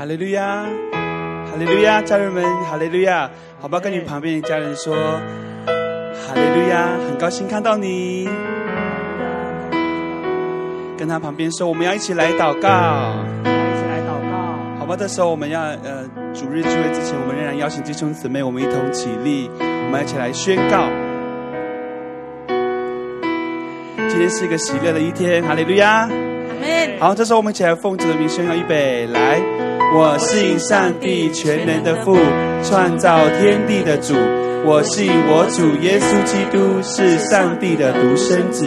哈利路亚，哈利路亚，家人们，哈利路亚，好吧？跟你旁边的家人说，哈利路亚，很高兴看到你。跟他旁边说，我们要一起来祷告，一起来祷告。好吧，这时候我们要呃，主日聚会之前，我们仍然邀请弟兄姊妹，我们一同起立，我们一起来宣告。今天是一个喜乐的一天，哈利路亚。好，这时候我们一起来奉主的名宣告，预备来。我信上帝全能的父，创造天地的主。我信我主耶稣基督是上帝的独生子，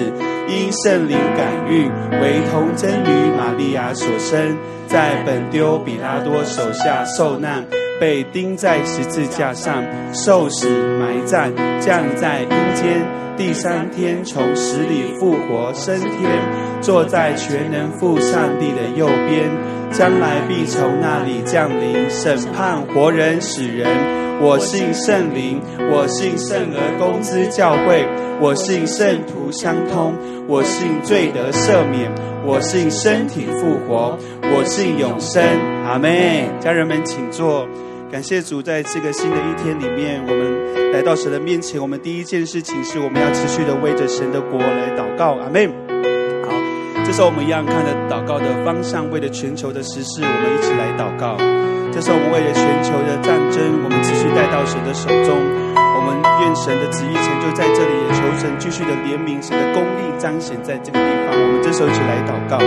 因圣灵感孕，为童贞女玛利亚所生，在本丢彼拉多手下受难，被钉在十字架上，受死埋葬，降在阴间。第三天从死里复活升天，坐在全能父上帝的右边，将来必从那里降临审判活人死人。我信圣灵，我信圣而公之教会，我信圣徒相通，我信罪得赦免，我信身体复活，我信永生。阿门。家人们，请坐。感谢主，在这个新的一天里面，我们来到神的面前。我们第一件事情是我们要持续的为着神的国来祷告。阿门。这时候我们一样看着祷告的方向，为了全球的时事，我们一起来祷告。这时候我们为了全球的战争，我们持续带到神的手中。我们愿神的旨意成就在这里，也求神继续的怜悯，神的公义彰显在这个地方。我们这时候一起来祷告。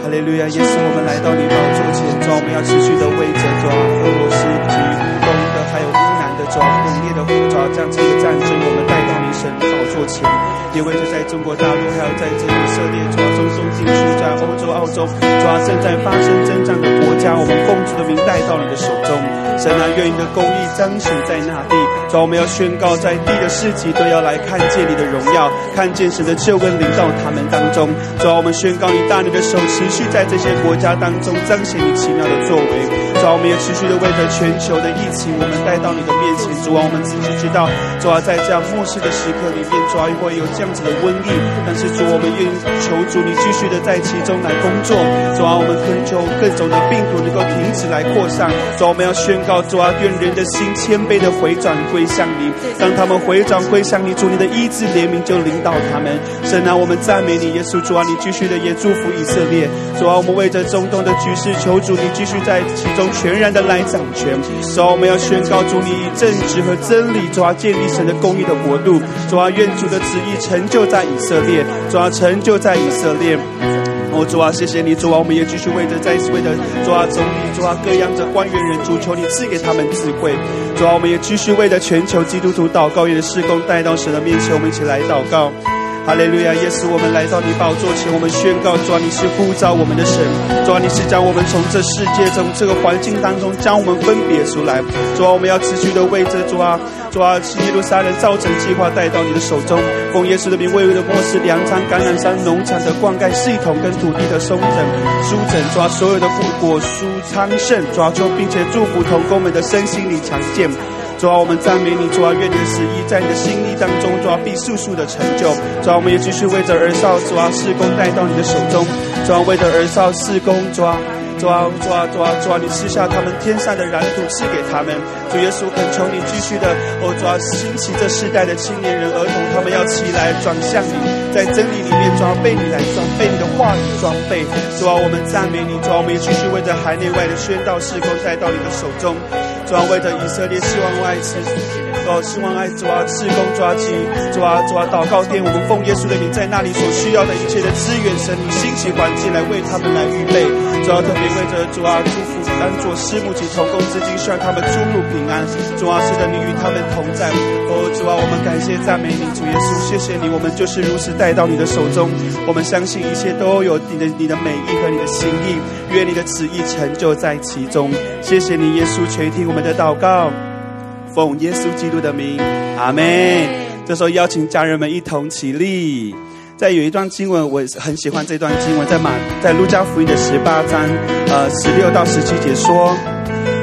哈利路亚！耶稣，我们来到你宝座前，主，我们要持续的为着主俄罗斯及乌东的，还有乌南的主猛烈的呼召，这样子的战争，我们带到你神座前，也为着在中国大陆，还要在这里设立，主要中东地区，在欧洲、澳洲，主要正在发生征战的国家，我们奉主的名带到你的手中。神啊，愿你的公义彰显在那地。主，我们要宣告，在地的四极都要来看见你的荣耀，看见神的救恩临到他们当中。主，我们宣告你大能的手持续在这些国家当中彰显你奇妙的作为。主，我们也持续的为着全球的疫情，我们带到你的面前。主啊，我们自己知道，主啊，在这样末世的时刻里面，主啊，会有这样子的瘟疫，但是主，我们愿求主你继续的在其中来工作。主啊，我们恳求各种的病毒能够停止来扩散。主啊，我们要宣告，主啊，愿人的心谦卑的回转归向你，让他们回转归向你，主你的医治怜悯就领导他们。神啊，我们赞美你，耶稣。主啊，你继续的也祝福以色列。主啊，我们为着中东的局势，求主你继续在其中全然的来掌权。主啊，我们要宣告主你以正直和真理，主啊，建立神的公义的国度。主啊，愿主的旨意成就在以色列。主啊，成就在以色列。哦，主啊，谢谢你，主啊，我们也继续为着再一次为着主啊总理，主啊各样的官员人，主求你赐给他们智慧。主啊，我们也继续为着全球基督徒祷告，也的事工带到神的面前，我们一起来祷告。哈利路亚，耶稣，我们来到你宝座前，我们宣告：主啊，你是呼召我们的神；主啊，你是将我们从这世界中这个环境当中将我们分别出来；主啊，我们要持续的为着主啊，主啊，耶路撒冷造城计划带到你的手中，奉耶稣的名，为了末世粮仓、橄榄山农场的灌溉系统跟土地的松整、舒整，抓所有的果蔬昌盛，抓住并且祝福同工们的身心灵强健。主啊，我们赞美你，主啊，愿你的旨意在你的心意当中，主啊，必速速的成就。主啊，我们也继续为着儿少，主啊，事工带到你的手中。主啊，为着儿少事工，主啊，主啊，主啊，主啊，主啊，你赐下他们天上的蓝图赐给他们。主耶稣，恳求你继续的，哦，主啊，兴起这世代的青年人儿童，他们要起来转向你，在真理里面，主啊，被你来装备你的话语装备。主啊，我们赞美你，主啊，我们也继续为着海内外的宣道事工带到你的手中。主啊，为着以色列，希望爱子，哦，希望爱主啊，事工抓起，主啊，主啊，祷告殿，我们奉耶稣的名，在那里所需要的一切的资源，神你兴起环境来为他们来预备。主啊，特别为着主啊，祝福当作师母及同工之金，希望他们出入平安。主啊，是的，你与他们同在。哦，主啊，我们感谢赞美你，主耶稣，谢谢你，我们就是如此带到你的手中。我们相信一切都有你的你的美意和你的心意，愿你的旨意成就在其中。谢谢你，耶稣，垂听。我们的祷告，奉耶稣基督的名，阿门。这时候邀请家人们一同起立。在有一段经文，我很喜欢这段经文，在马在路加福音的十八章，呃，十六到十七节说，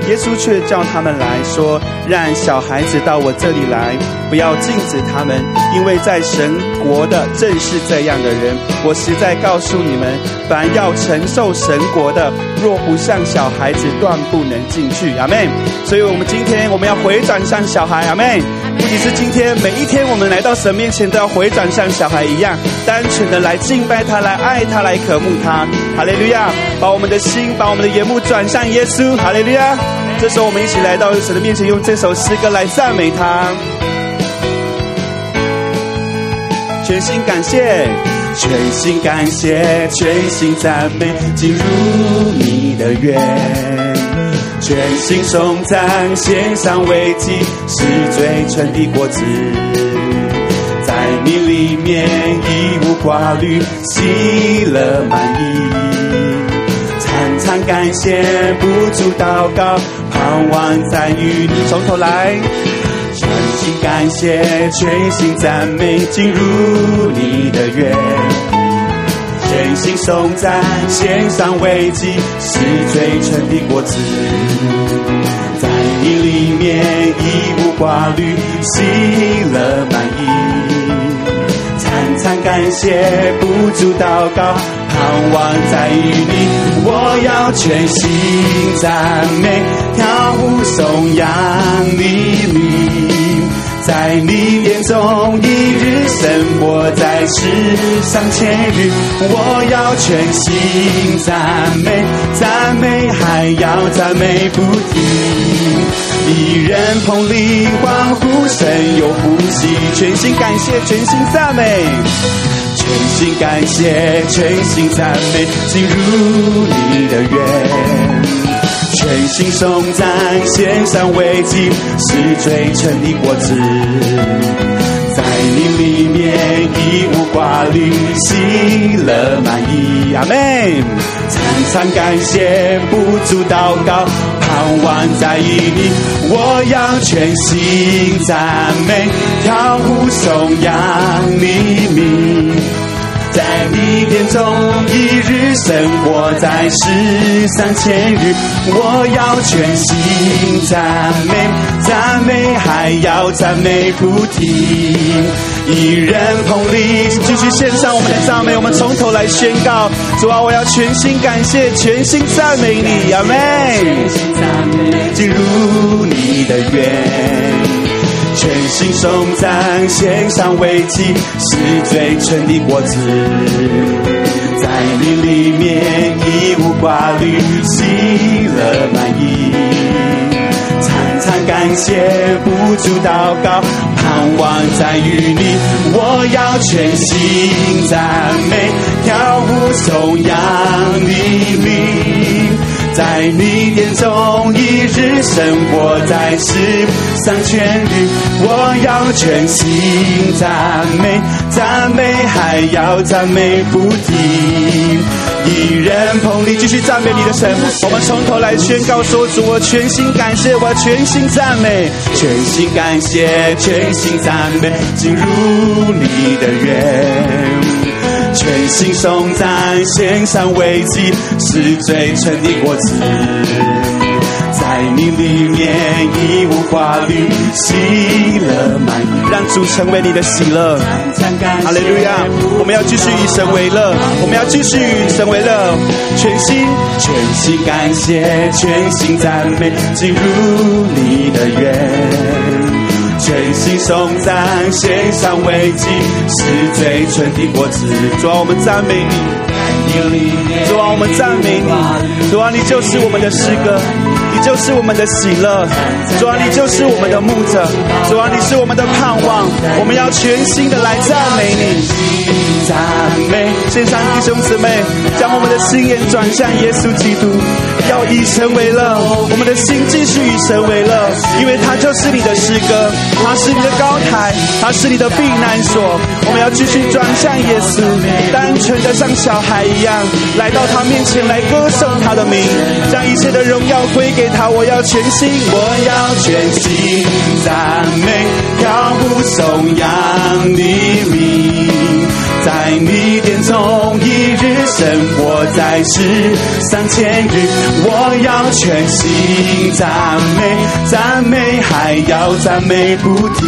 耶稣却叫他们来说，让小孩子到我这里来，不要禁止他们，因为在神国的正是这样的人。我实在告诉你们。凡要承受神国的，若不像小孩子，断不能进去。阿妹。所以，我们今天我们要回转向小孩。阿妹。不仅是今天，每一天我们来到神面前，都要回转像小孩一样，单纯的来敬拜他，来爱他，来渴慕他。哈利路亚！把我们的心，把我们的眼目转向耶稣。哈利路亚！这时候，我们一起来到神的面前，用这首诗歌来赞美他。全心感谢，全心感谢，全心赞美，进入你的约，全心颂赞，献上慰藉，是最纯的果子，在你里面一无挂虑，喜乐满溢，常常感谢，不住祷告，盼望在与你从头来。全心感谢，全心赞美，进入你的约，全心颂赞，献上慰藉，是最纯的果子，在你里面一无挂虑，喜乐满溢，常常感谢，不住祷告，盼望在与你，我要全心赞美，跳舞颂扬你名。在你眼中，一日生活在世上千日，我要全心赞美，赞美还要赞美不停。一人捧灵欢呼，声有呼吸，全心感谢，全心赞美，全心感谢，全心赞美，进入你的约。全心颂赞，献上慰藉，是最纯的果子，在你里面一无挂虑，喜乐满溢。阿门。常常感谢，不住祷告，盼望在于你。我要全心赞美，跳舞颂扬你名。在你殿中，一日生活在世上千日，我要全心赞美，赞美还要赞美不停。一人捧灵，继续献上我们的赞美，我们从头来宣告：主啊，我要全心感谢，全心赞美你，阿们，进入你的约。全心颂赞，献上慰藉，是最纯的果子，在你里面一无挂虑，喜乐满溢，常常感谢，不住祷告，盼望在于你，我要全心赞美，跳舞颂扬你名。在你殿中，一日生活在世上千日，我要全心赞美，赞美还要赞美不停。一人捧你，继续赞美你的神。我们从头来宣告说：主，我全心感谢，我全心赞美，全心感谢，全心赞美，进入你的约。全心颂赞，献上为祭，是最纯的果子，在你里面一无挂虑，喜乐满溢，让主成为你的喜乐。哈利路亚！我们要继续以神为乐，我们要继续以神为乐，全心全心感谢，全心赞美，进入你的约。全心颂赞，献上为祭，是最纯的果子。主啊，我们赞美你，主啊，我们赞美你，主啊，你就是我们的诗歌，你就是我们的喜乐，主啊，你就是我们的牧者，主啊，你是我们的盼望，我们要全心的来赞美你。赞美，献上弟兄姊妹，将我们的心眼转向耶稣基督，要以神为乐，我们的心继续以神为乐，因为他就是你的诗歌，他是你的高台，他是你的避难所。我们要继续转向耶稣，单纯的像小孩一样来到他面前来歌颂他的名，将一切的荣耀归给他。我要全心，我要全心赞美，跳舞颂扬你名。在你的，生活在世三千日，我要全心赞美，赞美还要赞美不停。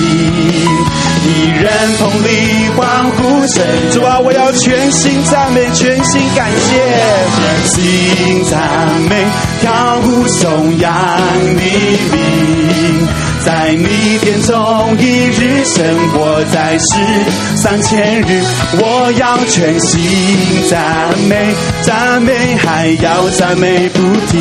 一人同力欢呼声。主啊，我要全心赞美，全心感谢，全心赞美，跳舞颂扬你名，在你殿中一日生活在世三千日，我要全心赞美，赞美还要赞美不停，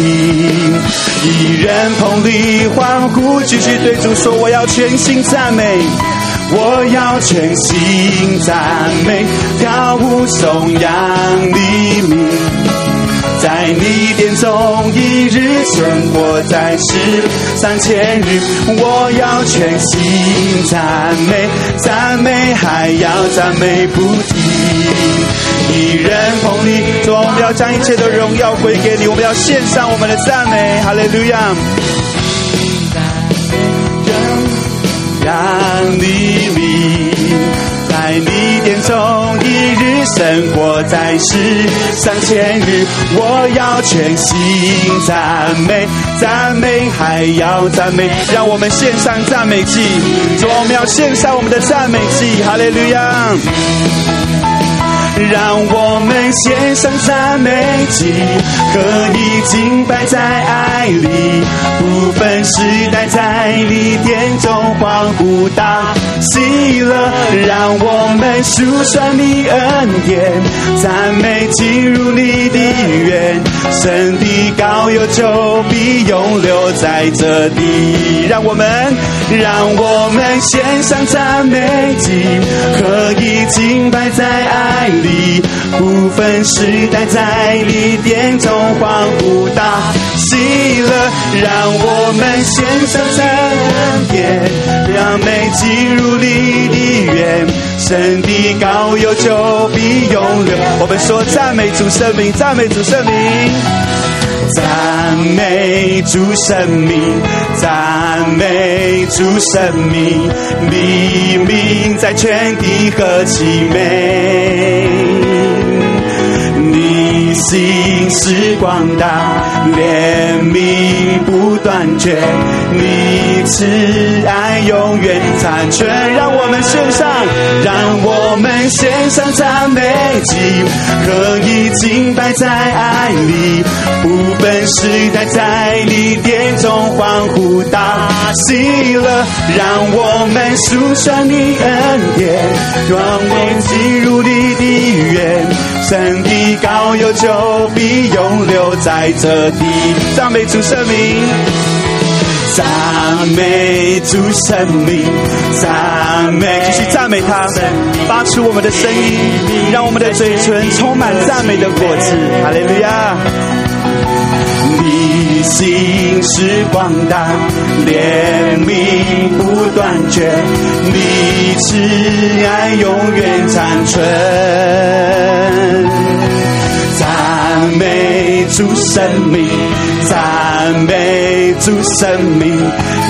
一人同力欢呼，继续对主说，我要全心赞美。我要全心赞美，跳舞颂扬黎明，在你殿中一日生活在世三千日。我要全心赞美，赞美还要赞美不停，一人捧你，主，我们要将一切的荣耀归给你，我们要献上我们的赞美，哈利路亚。让你在你殿中一日生活在世上千日，我要全心赞美，赞美还要赞美，让我们献上赞美祭，主，我们要献上我们的赞美祭，哈利路亚。让我们献上赞美祭，可以敬拜在爱里，不分时代在你殿中欢呼大喜乐。让我们数算你恩典，赞美进入你的院，神的高有就必永留在这地。让我们，让我们献上赞美祭，可以敬拜在爱里。不分时代，在你殿中欢呼大喜乐，让我们献上赞美，让美进入你的院，神的膏油就必永留。我们说赞美主圣名，赞美主圣名。赞美主圣名，赞美主圣名，黎明在全地何其美！心是广大，怜悯不断绝，你慈爱永远残存。让我们献上，让我们献上赞美祭，可以敬拜在爱里，不分时代在你殿中欢呼大喜乐。让我们述说你恩典，让我们进入你的院，神的膏油就必永留在这地。赞美主圣名，赞美主圣名，赞美，继续赞美他，发出我们的声音，让我们的嘴唇充满赞美的果子。哈利路亚。你心是广大，怜悯不断绝，你慈爱永远长存。赞美主生命，赞美主生命，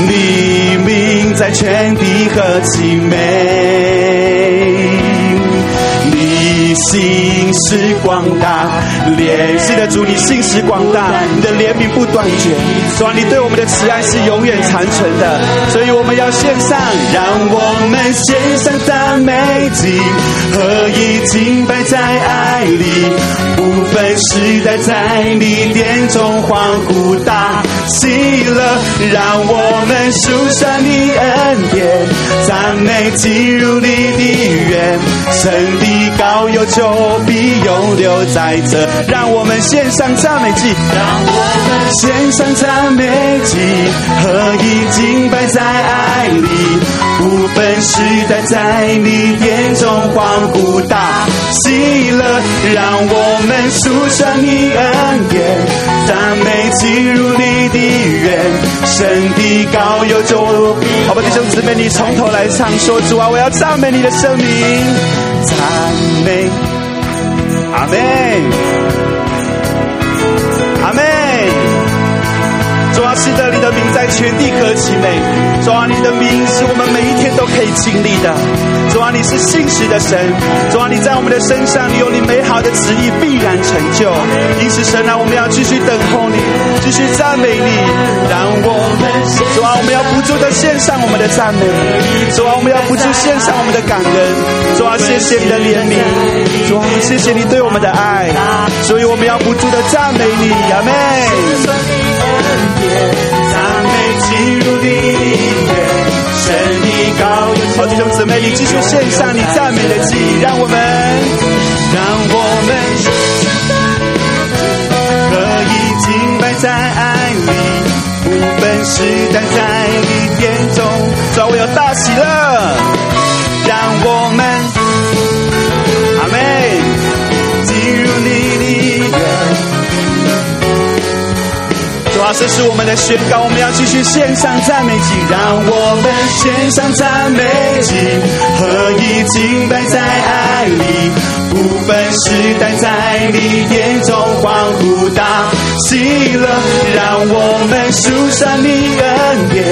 黎明在全地和其美。心是广大，怜惜的主，你心是广大，你的怜悯不断绝，主啊，你对我们的慈爱是永远长存的，所以我们要献上，让我们献上赞美祭，合一敬拜在爱里，不分时代在你殿中欢呼大。喜乐，让我们数下你恩典，赞美进入你的院，神的高有。就必永留在这，让我们献上赞美祭，让我们献上赞美祭，合一敬拜在爱里，不分时代在你眼中欢呼大喜乐，让我们述说你恩典，赞美进入你的院，神的膏油就必。好吧，弟兄姊妹，你从头来唱，说主啊，我要赞美你的圣名。赞美，阿门，主啊，是的。的名在全地何其美！主啊，你的名是我们每一天都可以经历的。主啊，你是信实的神。主啊，你在我们的身上，你有你美好的旨意必然成就。因此，神啊，我们要继续等候你，继续赞美你。让我们，主啊，我们要不住的献上我们的赞美。主啊，我们要不住献上我们的感恩。主啊，谢谢你的怜悯。主啊，谢谢你对我们的爱。所以我们要不住的赞美你，阿门。好，弟兄姊妹，你继续献上你赞美的祭，让我们，让我们可以敬拜在爱里，不分时代在你眼中，主我有大喜乐，让我们，这是我们的宣告，我们要继续献上赞美祭，让我们献上赞美祭，合一敬拜在爱里，不分时代在你眼中欢呼大喜乐，让我们数算你恩典，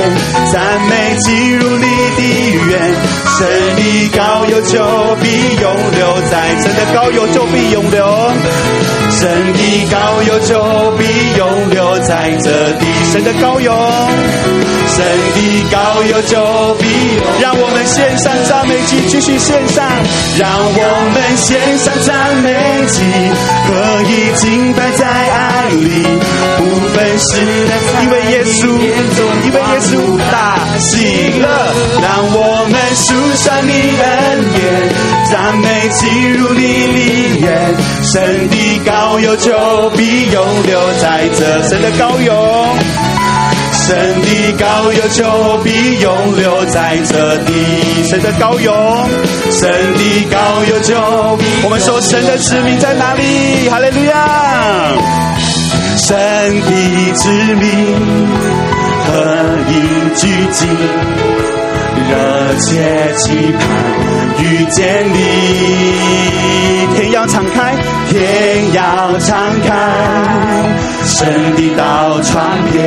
赞美进入你的院，神的膏油就必永留在，神的膏油就必永留。神的膏油就必永留在这地，神的膏油，神的膏油就必。让我们献上赞美祭，继续献上，让我们献上赞美祭，可以敬拜在爱里，不分时，因为耶稣，因为耶稣大喜乐，让我们数算你恩典，赞美进入你里面，神的膏。高油就必永留在这神的高油，神的高油就必永留在这地，神的高油，神的高油就。我们说神的使命在哪里？哈利路亚！神的子民合一聚集，热切期盼遇见你，天要敞开。天要敞开，神的道传遍，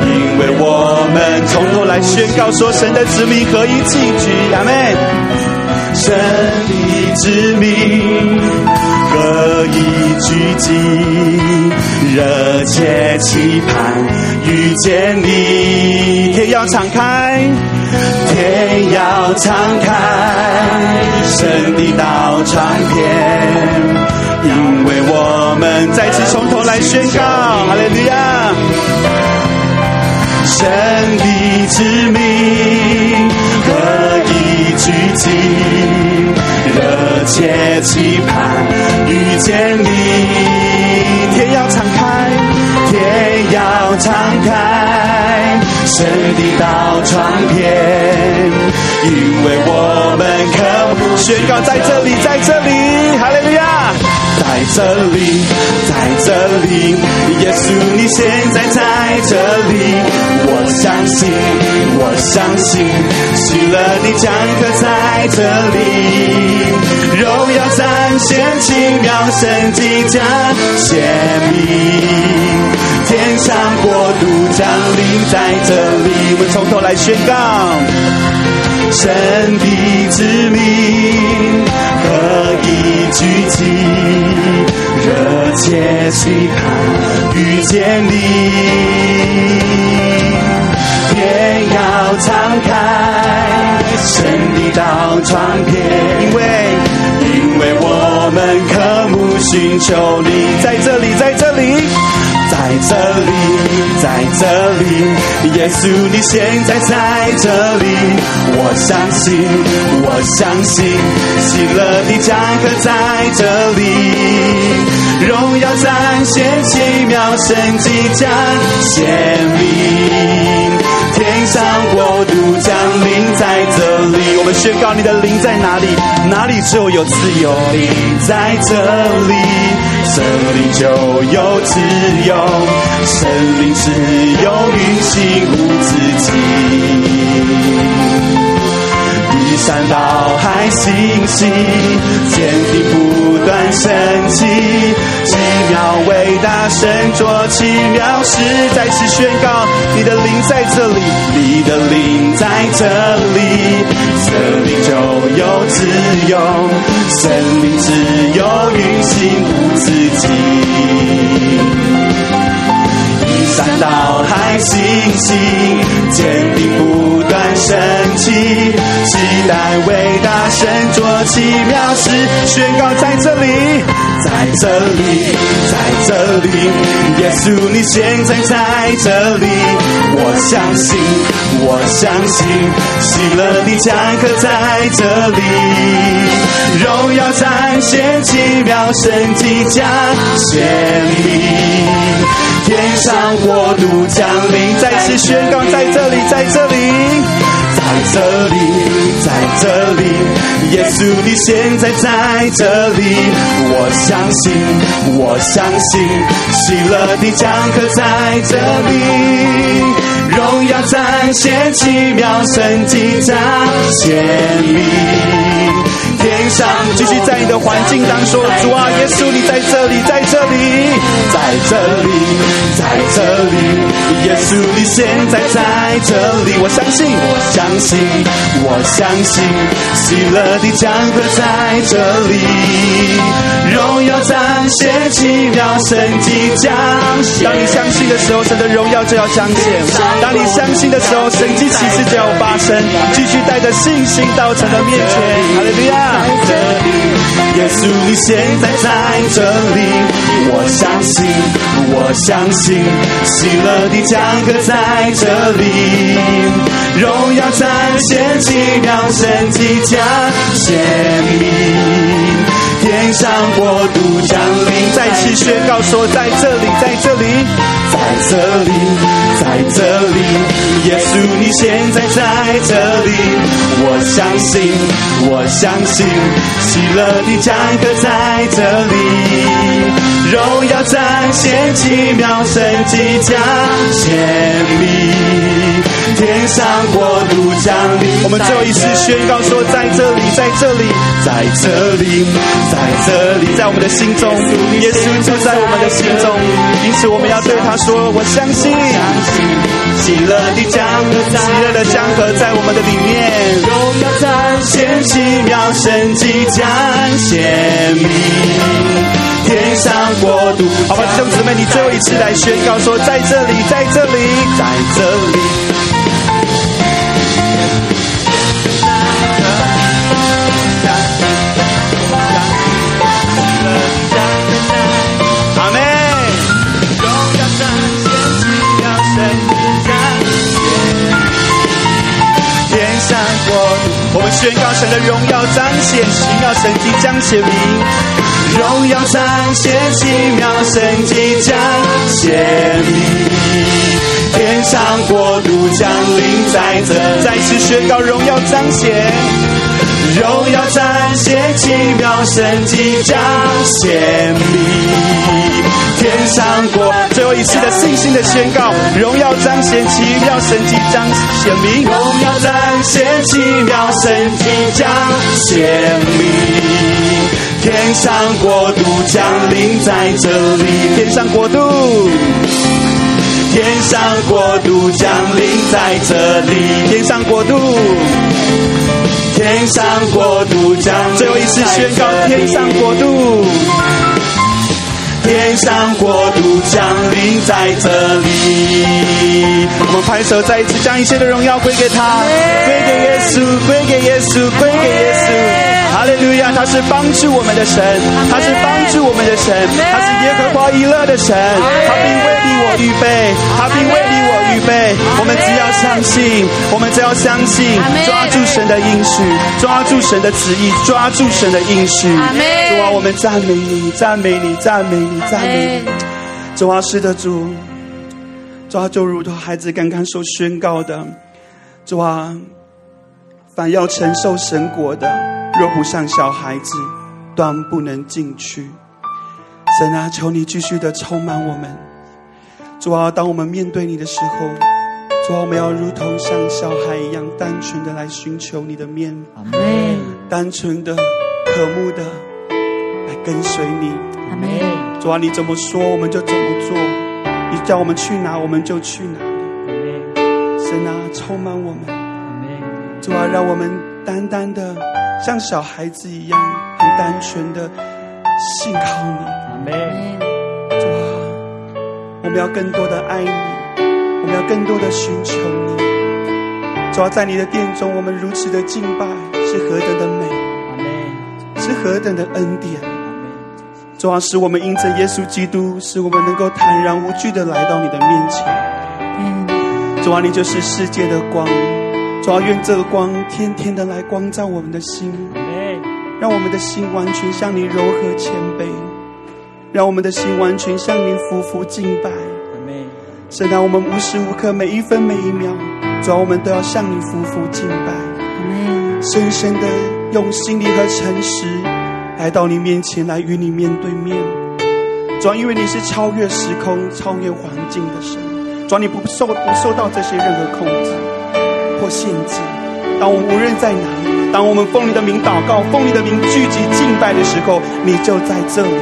因为我们从头来宣告说，神的子民合一聚集，阿门。神的子民合一聚集，热切期盼遇见你，天要敞开。天要敞开，神的道传遍，因为我们再次从头来宣告，哈利路亚！神的子民神的道传遍，因为我们可宣告在这里，在这里，哈利路亚，在这里，在这里，耶稣你现在在这里，我相信，我相信，喜乐你将刻在这里，荣耀彰显奇妙神迹将显明。天上国度降临在这里，我们从头来宣告：神的子民合一聚集，热切期盼遇见你。天要敞开，神的道传遍，因为因为我们渴慕寻求你，在这里，在这里。在这里，在这里，耶稣，你现在在这里。我相信，我相信，喜乐的将刻在这里，荣耀彰显奇妙神迹将显明，天上国度降临在这里。我们宣告你的灵在哪里？哪里就有自由？灵在这里。神灵就有自由，神灵自由运行无止境，山倒海信息，坚定不断升起，奇妙伟大神作奇妙事，再次宣告你的灵在这里，你的灵在这里，生命就有自由，生命自由运行无止境。山到海，星星坚定不断神奇，期待伟大神作奇妙事，宣告在这里，在这里，在这里，耶稣你现在在这里，我相信，我相信，喜乐的将刻在这里，荣耀彰显奇妙神迹将显明。天上国度降临，再次宣告，在这里，在这里，在这里，在这里，耶稣你现在在这里，我相信，我相信，喜乐的讲课在这里，荣耀彰显奇妙神迹彰显明。天上继续在你的环境当中，主啊，耶稣你在这里，在这里，在这里，在这里，耶稣你现在在这里，我相信，我相信，我相信，喜乐的将刻在这里，荣耀彰显奇妙神迹彰显。当你相信的时候，神的荣耀就要彰显；当你相信的时候，神迹奇事就要发生。继续带着信心到神的面前，哈利路亚。在这里，耶稣，你现在在这里，我相信，我相信，喜乐的将刻在这里，荣耀彰显奇妙神迹将显明，天上国度降临，再次宣告说，在这里，在这里，在这里，在这里，耶稣，你现在在这里，我相信，我相信。喜乐的战歌在这里，荣耀彰显奇妙神迹将显明，天上国度降临。我们最后一次宣告说，在这里，在这里，在这里，在这里，在我们的心中，耶稣就在我们的心中。因此，我们要对他说：我相信，喜乐的江河，喜乐的江河在我们的里面，荣耀彰显奇妙神迹。彰显明天上国度，好吧，弟兄姊妹，你最后一次来宣告说，在这里，在这里，在这里。宣告神的荣耀彰显，奇妙神迹将显明。荣耀彰显，奇妙神迹将显明。天上国度降临在这，再次宣告荣耀彰显。荣耀彰显，奇妙神迹将显明。天上国，最后一次的信心的宣告，荣耀彰显，奇妙神迹彰显明。荣耀彰显，奇妙神迹彰显明。天上国度降临在这里，天上国度，天上国度降临在这里，天上国度，天上国度降临。最后一次宣告，天上国度。天上国度降临在这里，我们拍手，再一次将一切的荣耀归给他，归给耶稣，归给耶稣，归给耶稣。哈利路亚！他是帮助我们的神，他是帮助我们的神，他是耶和华以勒的神，他必为你我预备，他必为你我预备。我们只要相信，我们只要相信，抓住神的应许，抓住神的旨意，抓住神的应许。主啊，我们赞美你，赞美你，赞美你，赞美你。主啊，是的，主，主啊，就如同孩子刚刚所宣告的，主啊，凡要承受神国的。若不像小孩子，断不能进去。神啊，求你继续的充满我们。主啊，当我们面对你的时候，主啊，我们要如同像小孩一样，单纯的来寻求你的面。单纯的、渴慕的来跟随你。主啊，你怎么说我们就怎么做，你叫我们去哪我们就去哪里。神啊，充满我们。主啊，让我们单单的像小孩子一样，很单纯的信靠你。主啊，我们要更多的爱你，我们要更多的寻求你。主啊，在你的殿中，我们如此的敬拜，是何等的美，是何等的恩典。主啊，使我们因着耶稣基督，使我们能够坦然无惧的来到你的面前。主啊，你就是世界的光。主啊，愿这个光天天的来光照我们的心，让我们的心完全向你柔和谦卑，让我们的心完全向你俯伏敬拜。神啊，我们无时无刻每一分每一秒，主啊，我们都要向你俯伏敬拜，深深的用心灵和诚实。来到你面前，来与你面对面。主要因为你是超越时空、超越环境的神，主要你不受不受到这些任何控制或限制。当我们无论在哪里，当我们奉你的名祷告、奉你的名聚集敬拜的时候，你就在这里。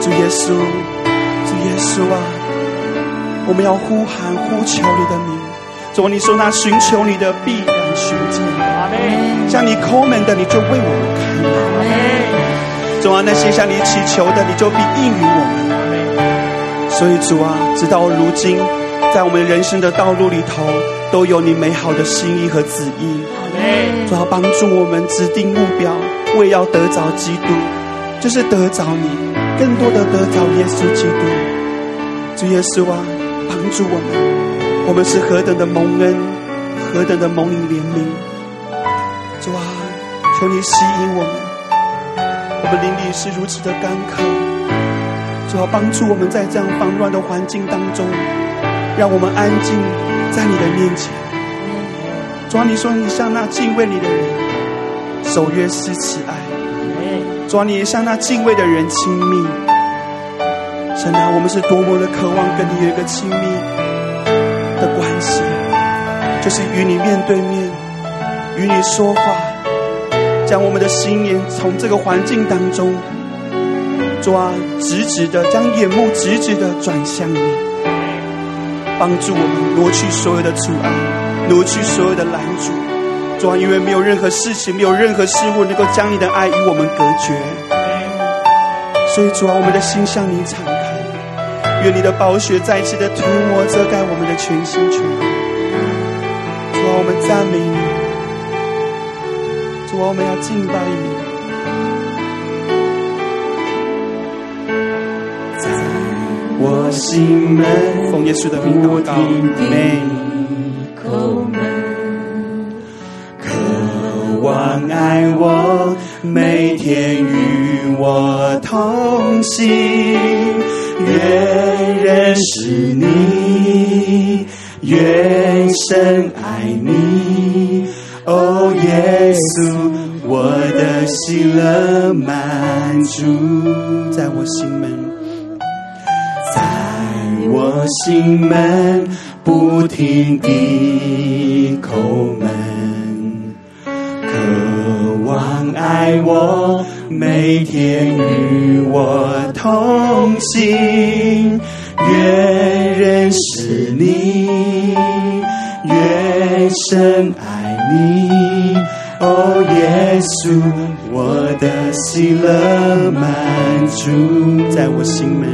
主耶稣，主耶稣啊，我们要呼喊、呼求你的名。主，你说那寻求你的必然寻见。向你叩门的，你就为我们开。阿门。主啊，那些向你祈求的，你就必应允我们。所以主啊，直到如今，在我们人生的道路里头，都有你美好的心意和旨意。阿门。主要帮助我们指定目标，为要得着基督，就是得着你，更多的得着耶稣基督。主耶稣啊，帮助我们。我们是何等的蒙恩，何等的蒙你怜悯，主啊，求你吸引我们。我们灵里是如此的干渴，主要帮助我们在这样纷乱的环境当中，让我们安静在你的面前。主啊，你说你向那敬畏你的人，守约施慈爱。主啊，你也向那敬畏的人亲密。神啊，我们是多么的渴望跟你有一个亲密。的关系，就是与你面对面，与你说话，将我们的心眼从这个环境当中抓直直的，将眼目直直的转向你，帮助我们挪去所有的阻碍，挪去所有的拦阻。主啊，因为没有任何事情，没有任何事物能够将你的爱与我们隔绝，所以主啊，我们的心向你敞开。愿你的宝血再次的涂抹遮盖我们的全心全意。主啊，我们赞美你。主啊，我们要敬拜你。在我心门，奉耶稣的名祷告，每叩门，渴望爱我，每天与我同行。愿认识你，心门不停地叩门，渴望爱我。每天与我同行，愿认识你，愿深爱你。哦，耶稣，我的喜乐满足，在我心门，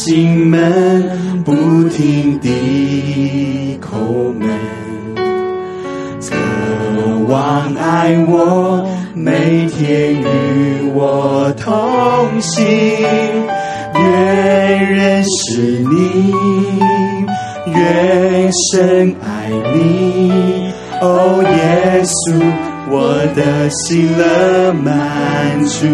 心门不停地叩门。渴望爱我，每天与我同行，愿认识你，愿深爱你。哦，耶稣，我的喜乐满足，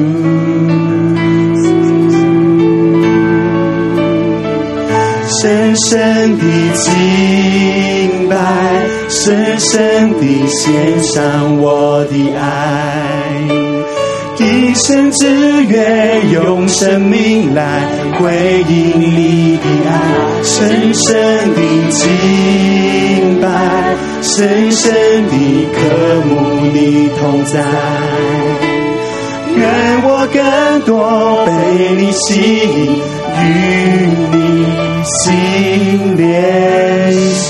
深深的敬拜。深深的献上我的爱，一生只愿用生命来回应你的爱。深深的敬拜，深深的渴慕你同在，愿我。更多被你吸引，与你心连心。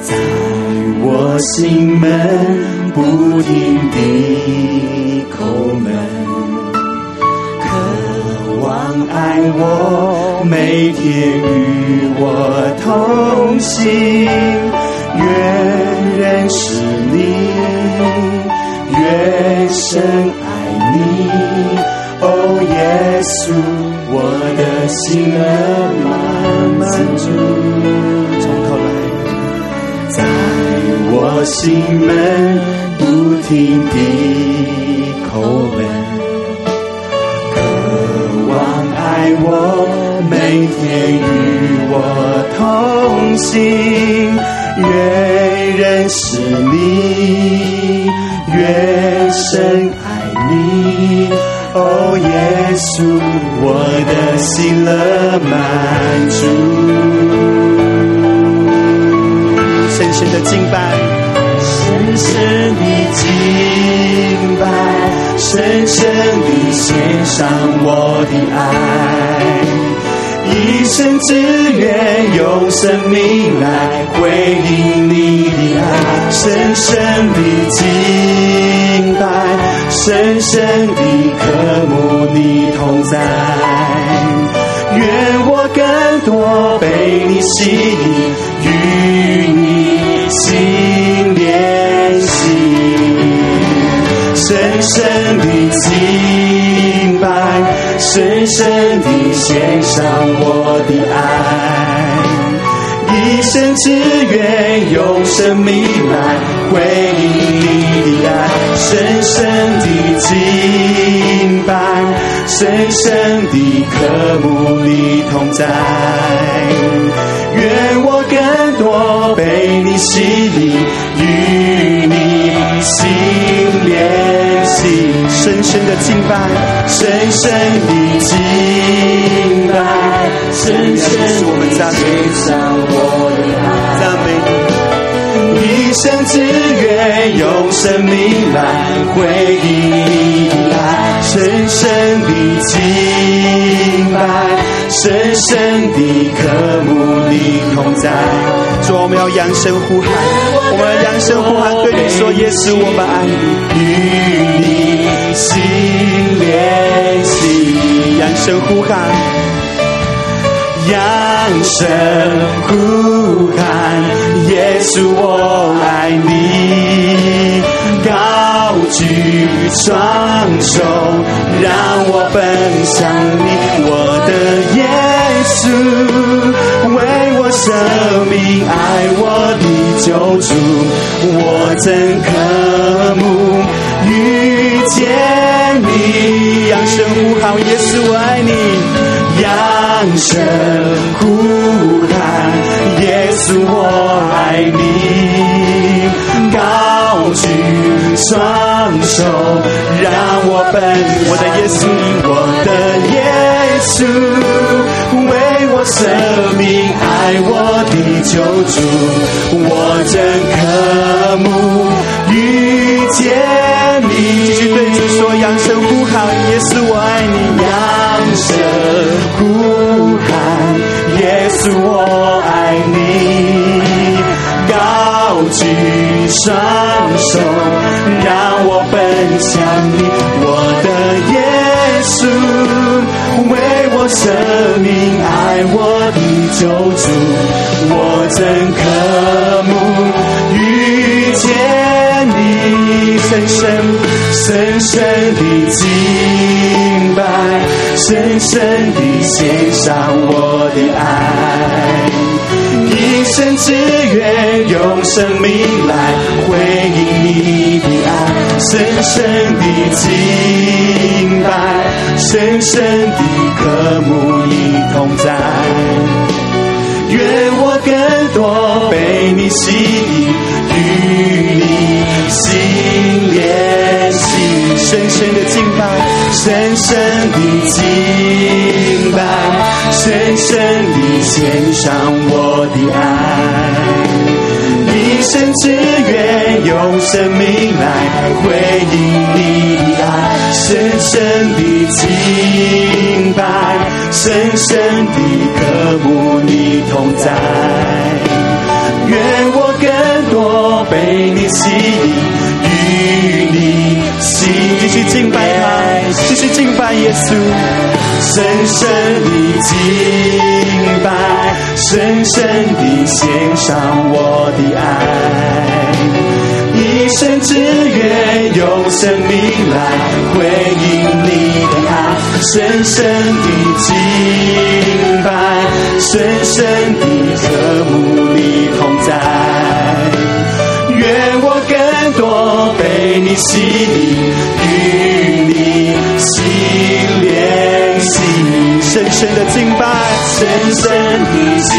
在我心门不停地叩门，渴望爱我，每天与我同行。愿认识你，越深爱你。哦，耶稣，我的心儿满足。从头来，在我心门不停地叩门，渴望爱我，每天与我同行。越认识你，越深爱你。哦，耶稣，我的心乐满足。深深的敬拜，深深的敬拜，深深的献上我的爱。一生只愿用生命来回应你的爱，深深的敬拜，深深的渴慕你同在。愿我更多被你吸引，与你心连心，深深的敬。深深地献上我的爱，一生只愿用生命来回应你的爱，深深地敬拜，深深地渴慕你同在。愿我更多被你吸引，与你心连心，深深的敬拜。深深的敬拜，深深的献上我的爱，赞美你，一生只愿用生命来回应你，深深的敬拜，深深的渴慕你同在。主，我们要扬声呼喊，我们要扬声呼喊，对你说，也是，我们爱你，与你心连心。扬声呼喊，扬声呼喊，耶稣，我爱你，高举双手，让我奔向你，我的耶稣。为我生命爱我的救主，我真渴慕遇见你。扬声呼喊，耶稣我爱你。扬声呼喊，耶稣我爱你。高举双手，让我奔，我的耶稣，我的耶稣，为我生命。爱我的救主，我真渴慕遇见你。继续对主说，扬声呼喊，耶稣我爱你。扬声呼喊，耶稣我爱你。高举双手，让我奔向你，我的耶稣，为我生命爱我的。救主，我真深深的敬拜，深深的献上我的爱，一生只愿用生命来回应你的爱，深深的敬拜，深深的渴慕你同在。愿我更多被你吸引，深深的敬拜，深深的敬拜，深深的献上我的爱。一生只愿用生命来回应你的爱，深深的敬拜，深深的渴慕你同在。愿我更多被你吸引，与你心继续敬拜，继续敬拜耶稣，深深的敬拜，深深的献上我的爱。一生只愿用生命来回应你的爱，深深的敬拜，深深的渴慕你同在。被你吸引，与你心连心，深深的敬拜，深深的敬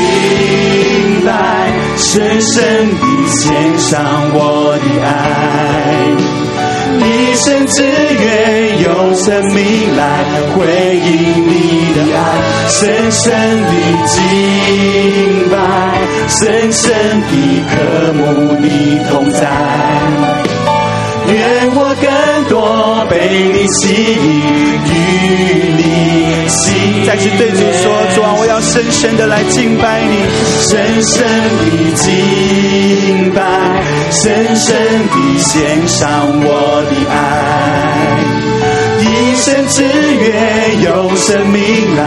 拜，深深的献上我的。爱，一生只愿用生命来回应你的爱，深深的敬拜，深深的渴慕你同在。更多被你吸引，与你心。再次对主说：主啊，我要深深的来敬拜你，深深的敬拜，深深的献上我的爱。一生只愿用生命来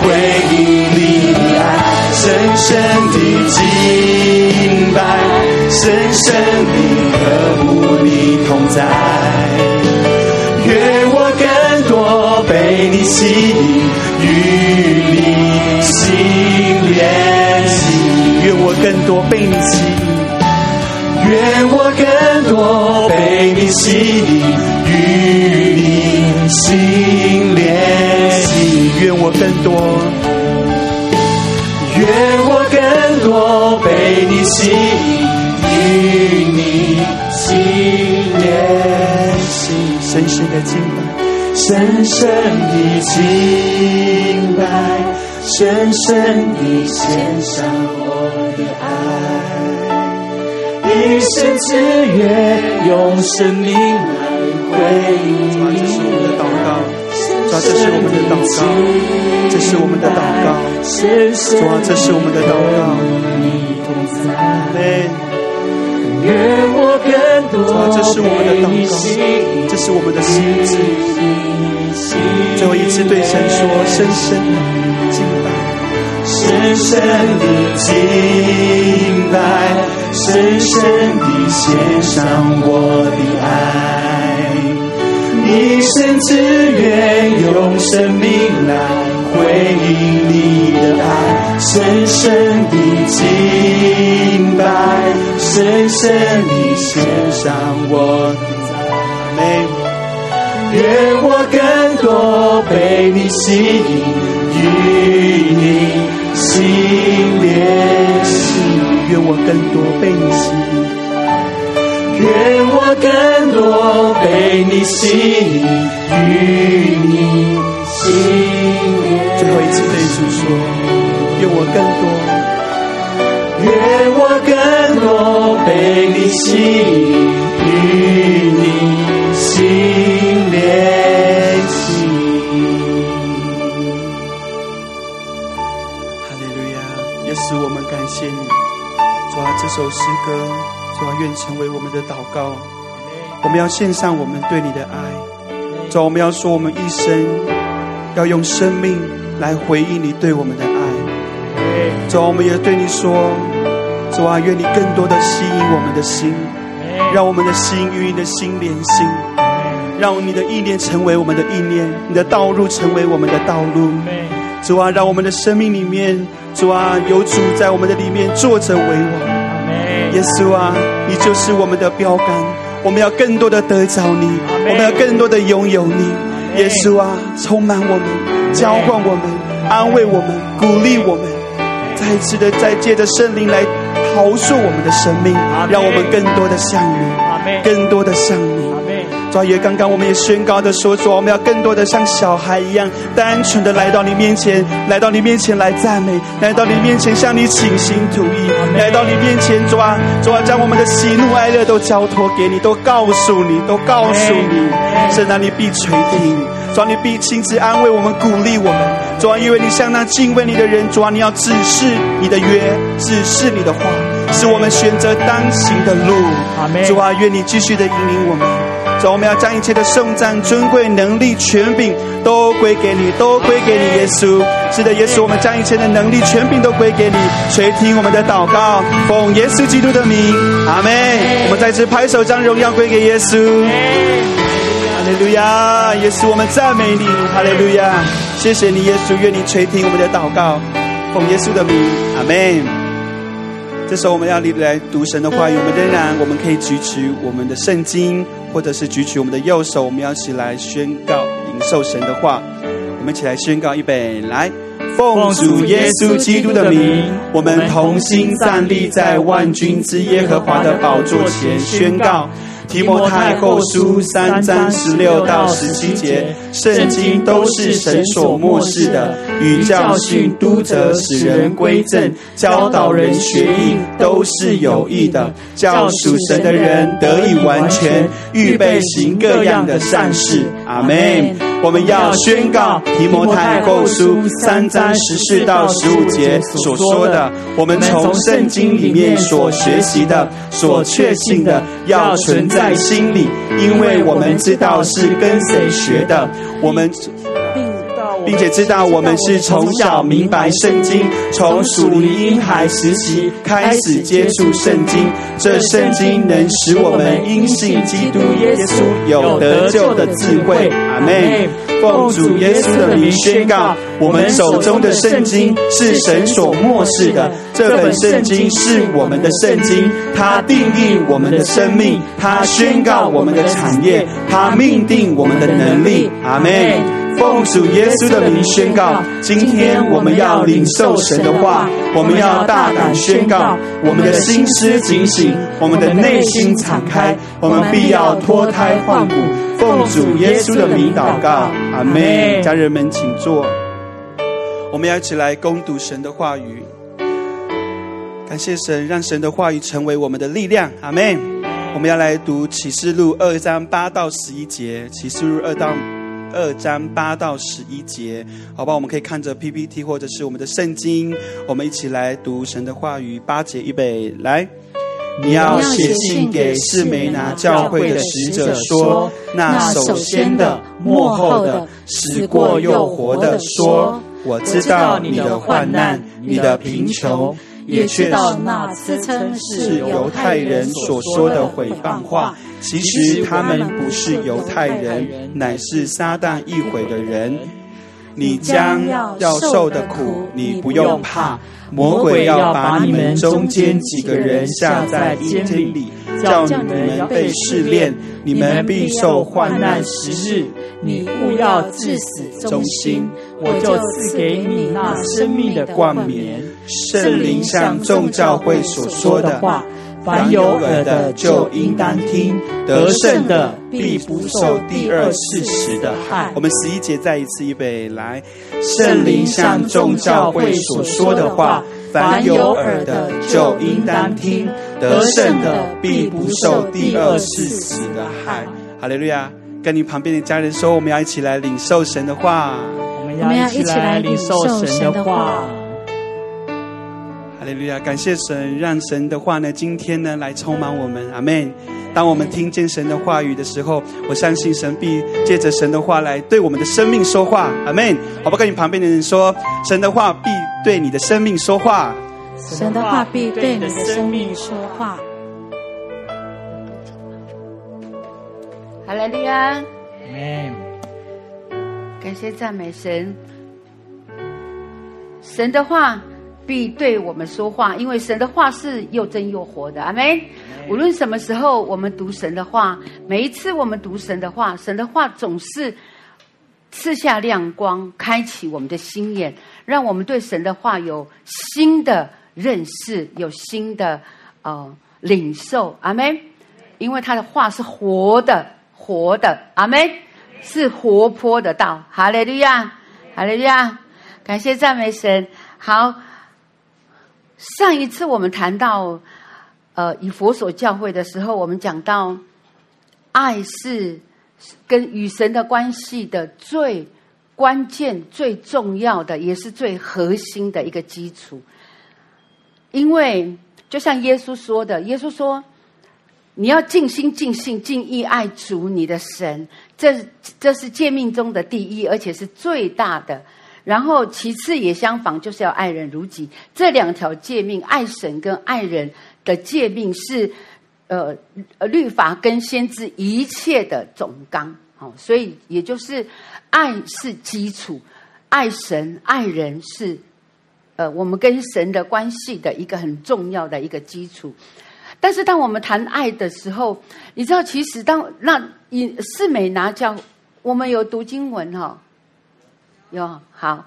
回应你的爱，深深的敬拜，深深的渴慕你同在。愿我更多被你吸引，与你心连心。愿我更多被你吸引，愿我更多被你吸引，与你心连心。愿我更多，愿我更多被你吸引，深深的敬拜，深深的敬拜，深深的献上我的爱，一生只愿用生命来回应你的祷告。主啊，这是我们的祷告，这是我们的祷告。主啊，这是我们的祷告。这是我们的祷告，这是我们的心志。最后一次对神说：深深的敬拜，深深的敬拜，深深的献上我的爱。一生只愿用生命来。回应你的爱，深深的敬拜，深深的献上我的赞美。愿我更多被你吸引，与你心连心。愿我更多被你吸引。愿我更多被你吸引，与你心连。最后一次对主说：我更多，愿我更多被你吸引，与你心连心。哈利路亚！耶稣，我们感谢你，主啊，这首诗歌。主啊，愿成为我们的祷告。我们要献上我们对你的爱。主啊，我们要说，我们一生要用生命来回应你对我们的爱。主啊，我们也对你说，主啊，愿你更多的吸引我们的心，让我们的心与你的心连心，让你的意念成为我们的意念，你的道路成为我们的道路。主啊，让我们的生命里面，主啊，有主在我们的里面坐着为王。耶稣啊，你就是我们的标杆，我们要更多的得着你，我们要更多的拥有你。耶稣啊，充满我们，浇灌我们，安慰我们，鼓励我们，再一次的再借着圣灵来陶塑我们的生命，让我们更多的像你，更多的像你。主啊，也刚刚我们也宣告的说，主啊，我们要更多的像小孩一样，单纯的来到你面前，来到你面前来赞美，来到你面前向你倾心吐意，来到你面前，主啊，主啊，将我们的喜怒哀乐都交托给你，都告诉你，都告诉你，神啊，你必垂听，主啊，你必亲自安慰我们，鼓励我们，主啊，因为你向那敬畏你的人，主啊，你要指示你的约，指示你的话，使我们选择当行的路。主啊，愿你继续的引领我们。主，我们要将一切的颂赞、尊贵、能力、权柄都归给你，都归给你，耶稣。是的，耶稣，我们将一切的能力、权柄都归给你。垂听我们的祷告，奉耶稣基督的名，阿门。我们再次拍手，将荣耀归给耶稣。哈利路亚，耶稣，我们赞美你。哈利路亚，谢谢你，耶稣，愿你垂听我们的祷告，奉耶稣的名，阿门。这时候我们要来读神的话语，我们仍然我们可以举起我们的圣经，或者是举起我们的右手，我们要一起来宣告领受神的话。我们一起来宣告，预备来，奉主耶稣基督的名，我们同心站立在万军之耶和华的宝座前宣告。提摩太后书三章十六到十七节，圣经都是神所漠视的，与教训、督责、使人归正、教导人学艺，都是有益的，叫属神的人得以完全，预备行各样的善事。阿门。我们要宣告提摩太后书三章十四到十五节所说的，我们从圣经里面所学习的、所确信的，要存在心里，因为我们知道是跟谁学的，我们。并且知道我们是从小明白圣经，从属灵婴孩时期开始接触圣经。这圣经能使我们因信基督耶稣有得救的智慧。阿门。奉主耶稣的名宣告，我们手中的圣经是神所默示的。这本圣经是我们的圣经，它定义我们的生命，它宣告我们的产业，它命定我们的能力。阿门。奉主耶稣的名宣告，今天我们要领受神的话，我们要大胆宣告，我们的心思警醒，我们的内心敞开，我们必要脱胎换骨。奉主耶稣的名祷告，阿门。家人们请坐，我们要一起来攻读神的话语。感谢神，让神的话语成为我们的力量，阿门。我们要来读启示录二章八到十一节，启示录二到。二章八到十一节，好吧，我们可以看着 PPT 或者是我们的圣经，我们一起来读神的话语。八节预备来，你要写信给士每拿教会的使者说：那首先的、幕后的、死过又活的说，我知道你的患难、你的贫穷。也知道那自称是犹太人所说的毁谤话，其实他们不是犹太人，乃是撒旦意毁的人。你将要受的苦，你不用怕。魔鬼要把你们中间几个人下在阴间里，叫你们被试炼，你们必受患难十日。你务要至死忠心，我就赐给你那生命的冠冕。圣灵向众教会所说的话，凡有耳的就应当听。得胜的必不受第二次死的害。我们十一节再一次预备来。圣灵向众教会所说的话，凡有耳的就应当听。得胜的必不受第二次死的害。哈利路亚！跟你旁边的家人说，我们要一起来领受神的话。我们要一起来领受神的话。哈利路亚！感谢神，让神的话呢，今天呢来充满我们。阿门。当我们听见神的话语的时候，我相信神必借着神的话来对我们的生命说话。阿门。好不好？跟你旁边的人说，神的话必对你的生命说话。神的话必对你的生命说话。哈利路亚！阿门。感谢赞美神，神的话。必对我们说话，因为神的话是又真又活的。阿门。无论什么时候我们读神的话，每一次我们读神的话，神的话总是赐下亮光，开启我们的心眼，让我们对神的话有新的认识，有新的呃领受。阿门。因为他的话是活的，活的，阿门，是活泼的道。哈利路亚，哈利路亚，感谢赞美神。好，上一次我们谈到呃以佛所教会的时候，我们讲到爱是跟与神的关系的最关键、最重要的，也是最核心的一个基础，因为。就像耶稣说的，耶稣说：“你要尽心、尽性、尽意爱主你的神，这这是诫命中的第一，而且是最大的。然后其次也相仿，就是要爱人如己。这两条诫命，爱神跟爱人的诫命是，呃，律法跟先知一切的总纲。好，所以也就是爱是基础，爱神、爱人是。”呃，我们跟神的关系的一个很重要的一个基础，但是当我们谈爱的时候，你知道，其实当那以士美拿教，我们有读经文哈、哦，有好，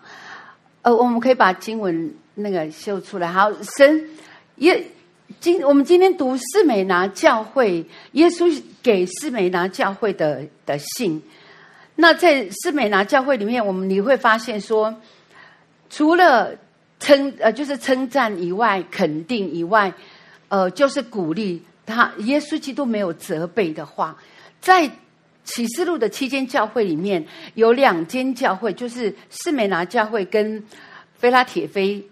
呃，我们可以把经文那个秀出来。好，神耶今我们今天读士美拿教会，耶稣给士美拿教会的的信，那在士美拿教会里面，我们你会发现说，除了称呃，就是称赞以外，肯定以外，呃，就是鼓励他。耶稣基督没有责备的话，在启示录的七间教会里面，有两间教会，就是士美拿教会跟菲拉铁非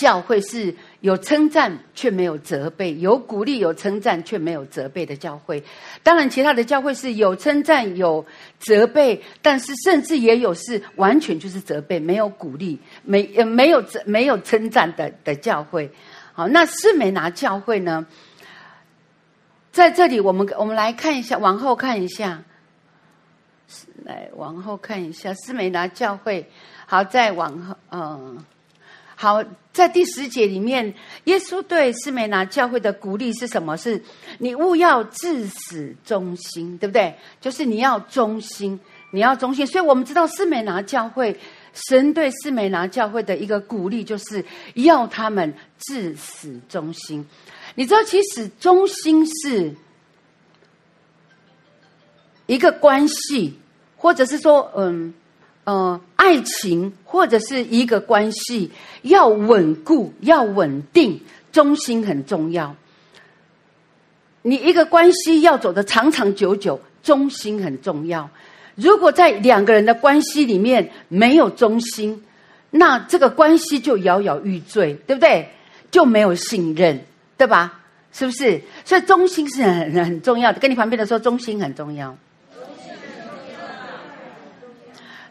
教会是有称赞却没有责备，有鼓励有称赞却没有责备的教会。当然，其他的教会是有称赞有责备，但是甚至也有是完全就是责备，没有鼓励，没呃没有没有称赞的的教会。好，那士美拿教会呢？在这里，我们我们来看一下，往后看一下，来往后看一下士美拿教会。好，再往后，嗯。好，在第十节里面，耶稣对士美拿教会的鼓励是什么？是你勿要至死忠心，对不对？就是你要忠心，你要忠心。所以我们知道士美拿教会，神对士美拿教会的一个鼓励，就是要他们至死忠心。你知道，其实忠心是一个关系，或者是说，嗯。呃，爱情或者是一个关系要稳固、要稳定，忠心很重要。你一个关系要走得长长久久，忠心很重要。如果在两个人的关系里面没有忠心，那这个关系就摇摇欲坠，对不对？就没有信任，对吧？是不是？所以忠心是很很重要的。跟你旁边的说，忠心很重要。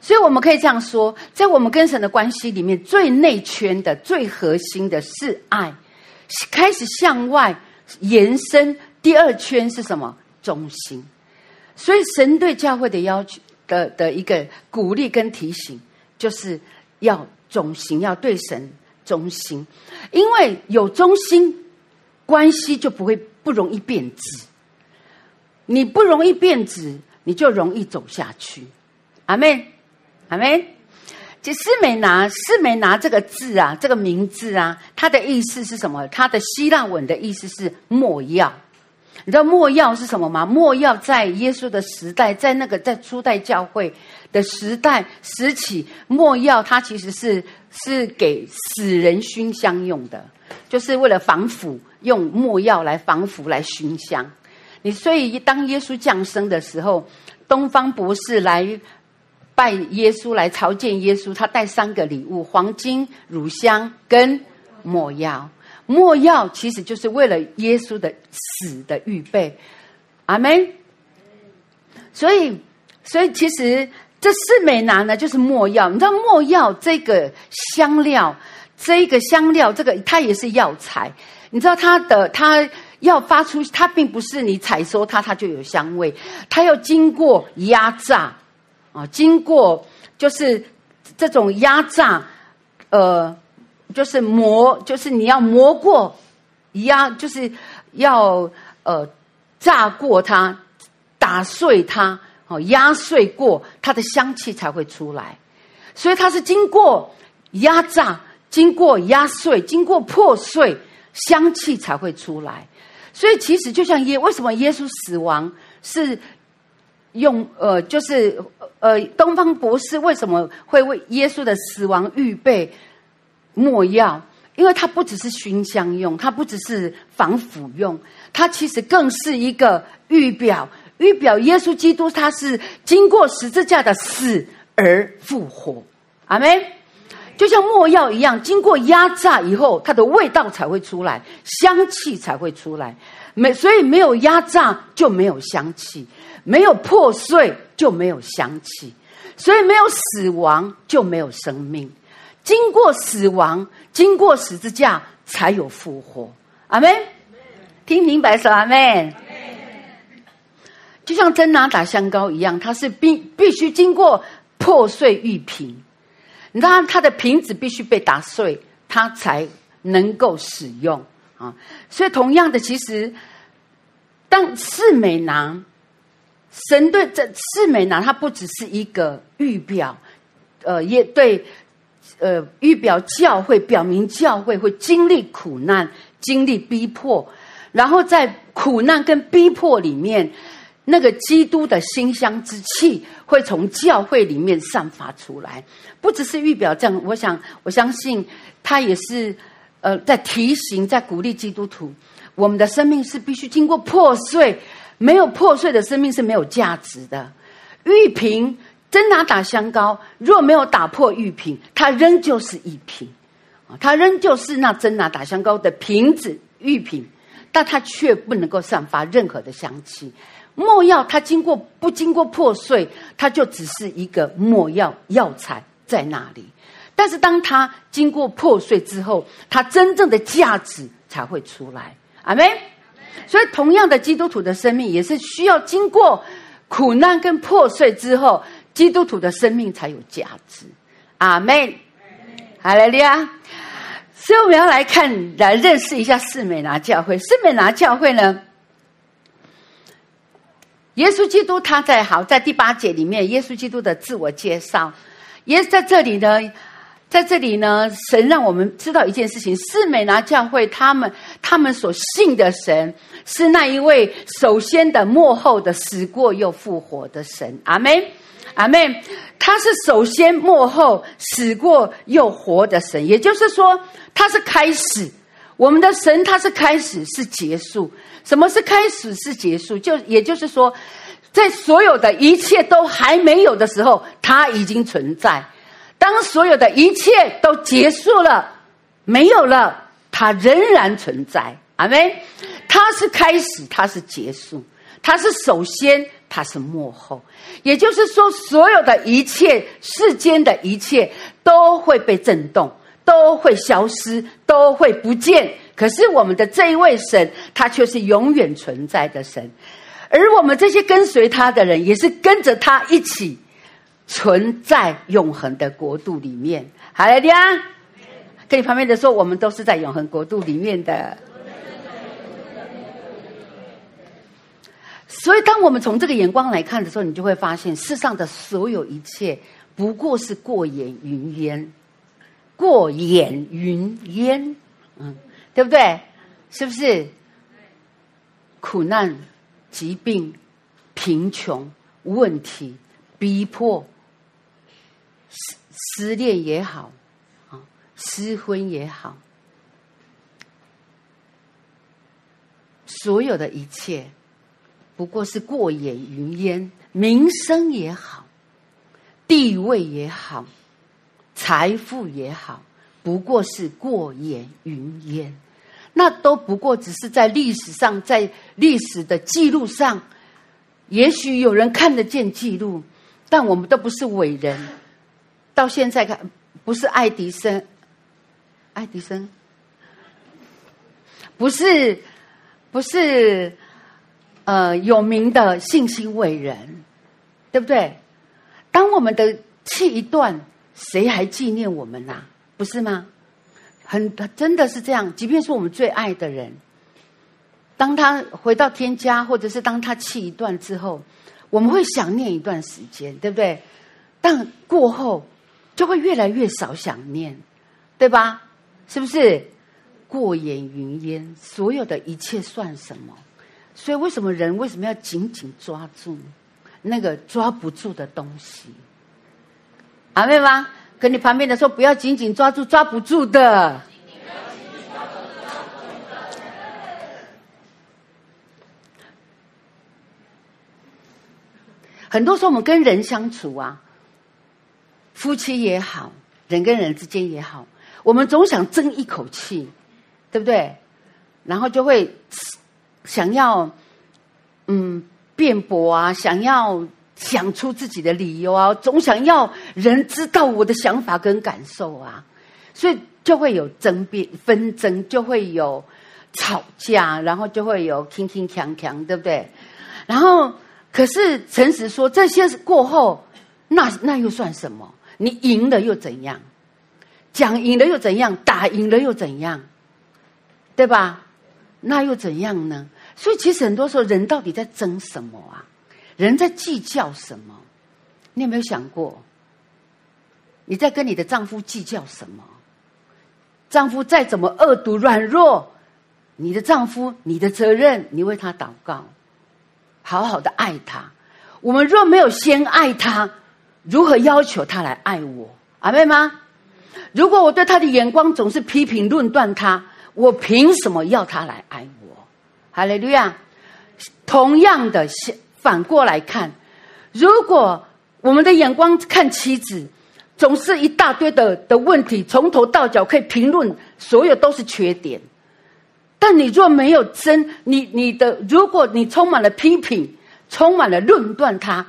所以我们可以这样说，在我们跟神的关系里面，最内圈的、最核心的是爱，开始向外延伸。第二圈是什么？忠心。所以神对教会的要求的的一个鼓励跟提醒，就是要忠心，要对神忠心。因为有忠心，关系就不会不容易变质。你不容易变质，你就容易走下去。阿妹。阿们，就士美拿，士美拿这个字啊，这个名字啊，它的意思是什么？它的希腊文的意思是莫药。你知道莫药是什么吗？莫药在耶稣的时代，在那个在初代教会的时代时起，没药它其实是是给死人熏香用的，就是为了防腐，用没药来防腐来熏香。你所以当耶稣降生的时候，东方博士来。拜耶稣来朝见耶稣，他带三个礼物：黄金、乳香跟没药。没药其实就是为了耶稣的死的预备。阿门。所以，所以其实这四美拿呢，就是没药。你知道没药这个香料，这个香料，这个它也是药材。你知道它的，它要发出，它并不是你采收它，它就有香味。它要经过压榨。啊，经过就是这种压榨，呃，就是磨，就是你要磨过压，就是要呃炸过它，打碎它，哦，压碎过它的香气才会出来。所以它是经过压榨，经过压碎，经过破碎，香气才会出来。所以其实就像耶，为什么耶稣死亡是？用呃，就是呃，东方博士为什么会为耶稣的死亡预备没药？因为它不只是熏香用，它不只是防腐用，它其实更是一个预表，预表耶稣基督他是经过十字架的死而复活。阿门。就像没药一样，经过压榨以后，它的味道才会出来，香气才会出来。没，所以没有压榨就没有香气。没有破碎就没有香气，所以没有死亡就没有生命。经过死亡，经过十字架，才有复活。阿门。听明白说阿门。就像真拿打香膏一样，它是必必须经过破碎玉瓶，你知道它的瓶子必须被打碎，它才能够使用啊。所以同样的，其实当四美拿。神对这四美拿，它不只是一个预表，呃，也对，呃，预表教会，表明教会会经历苦难、经历逼迫，然后在苦难跟逼迫里面，那个基督的馨香之气会从教会里面散发出来。不只是预表这样，我想，我相信他也是，呃，在提醒、在鼓励基督徒，我们的生命是必须经过破碎。没有破碎的生命是没有价值的。玉瓶真拿打香膏，若没有打破玉瓶，它仍旧是一瓶，啊，它仍旧是那真拿打香膏的瓶子玉瓶，但它却不能够散发任何的香气。没药它经过不经过破碎，它就只是一个没药药材在那里。但是当它经过破碎之后，它真正的价值才会出来。阿门。所以，同样的，基督徒的生命也是需要经过苦难跟破碎之后，基督徒的生命才有价值。阿门。阿莱，利亚。所以我们要来看，来认识一下四美拿教会。四美拿教会呢，耶稣基督他在好在第八节里面，耶稣基督的自我介绍，也在这里呢。在这里呢，神让我们知道一件事情：士美拿教会他们他们所信的神是那一位首先的、幕后的、死过又复活的神。阿门，阿门。他是首先、幕后、死过又活的神，也就是说，他是开始。我们的神他是开始，是结束。什么是开始？是结束？就也就是说，在所有的一切都还没有的时候，它已经存在。当所有的一切都结束了，没有了，它仍然存在。阿门。它是开始，它是结束，它是首先，它是末后。也就是说，所有的一切，世间的一切都会被震动，都会消失，都会不见。可是我们的这一位神，他却是永远存在的神。而我们这些跟随他的人，也是跟着他一起。存在永恒的国度里面，好了，弟兄，跟你旁边的说，我们都是在永恒国度里面的。所以，当我们从这个眼光来看的时候，你就会发现，世上的所有一切不过是过眼云烟，过眼云烟，嗯，对不对？是不是？苦难、疾病、贫穷、问题、逼迫。失失恋也好，啊，失婚也好，所有的一切不过是过眼云烟；名声也好，地位也好，财富也好，不过是过眼云烟。那都不过只是在历史上，在历史的记录上，也许有人看得见记录，但我们都不是伟人。到现在看，不是爱迪生，爱迪生，不是，不是，呃，有名的信息伟人，对不对？当我们的气一断，谁还纪念我们呐、不是吗？很真的是这样。即便是我们最爱的人，当他回到天家，或者是当他气一段之后，我们会想念一段时间，对不对？但过后。就会越来越少想念，对吧？是不是？过眼云烟，所有的一切算什么？所以为什么人为什么要紧紧抓住？那个抓不住的东西。阿妹吗？跟你旁边的说，不要紧紧抓住抓不住的。很多时候我们跟人相处啊，夫妻也好，人跟人之间也好，我们总想争一口气，对不对？然后就会想要嗯辩驳啊，想要想出自己的理由啊，总想要人知道我的想法跟感受啊，所以就会有争辩纷争，就会有吵架，然后就会有铿铿锵锵，对不对？然后。可是诚实说，这些过后，那那又算什么？你赢了又怎样？讲赢了又怎样？打赢了又怎样？对吧？那又怎样呢？所以其实很多时候，人到底在争什么啊？人在计较什么？你有没有想过？你在跟你的丈夫计较什么？丈夫再怎么恶毒软弱，你的丈夫，你的责任，你为他祷告。好好的爱他，我们若没有先爱他，如何要求他来爱我？阿妹吗？如果我对他的眼光总是批评论断他，我凭什么要他来爱我？哈利路亚！同样的先，反过来看，如果我们的眼光看妻子，总是一大堆的的问题，从头到脚可以评论，所有都是缺点。但你若没有真，你你的，如果你充满了批评，充满了论断他，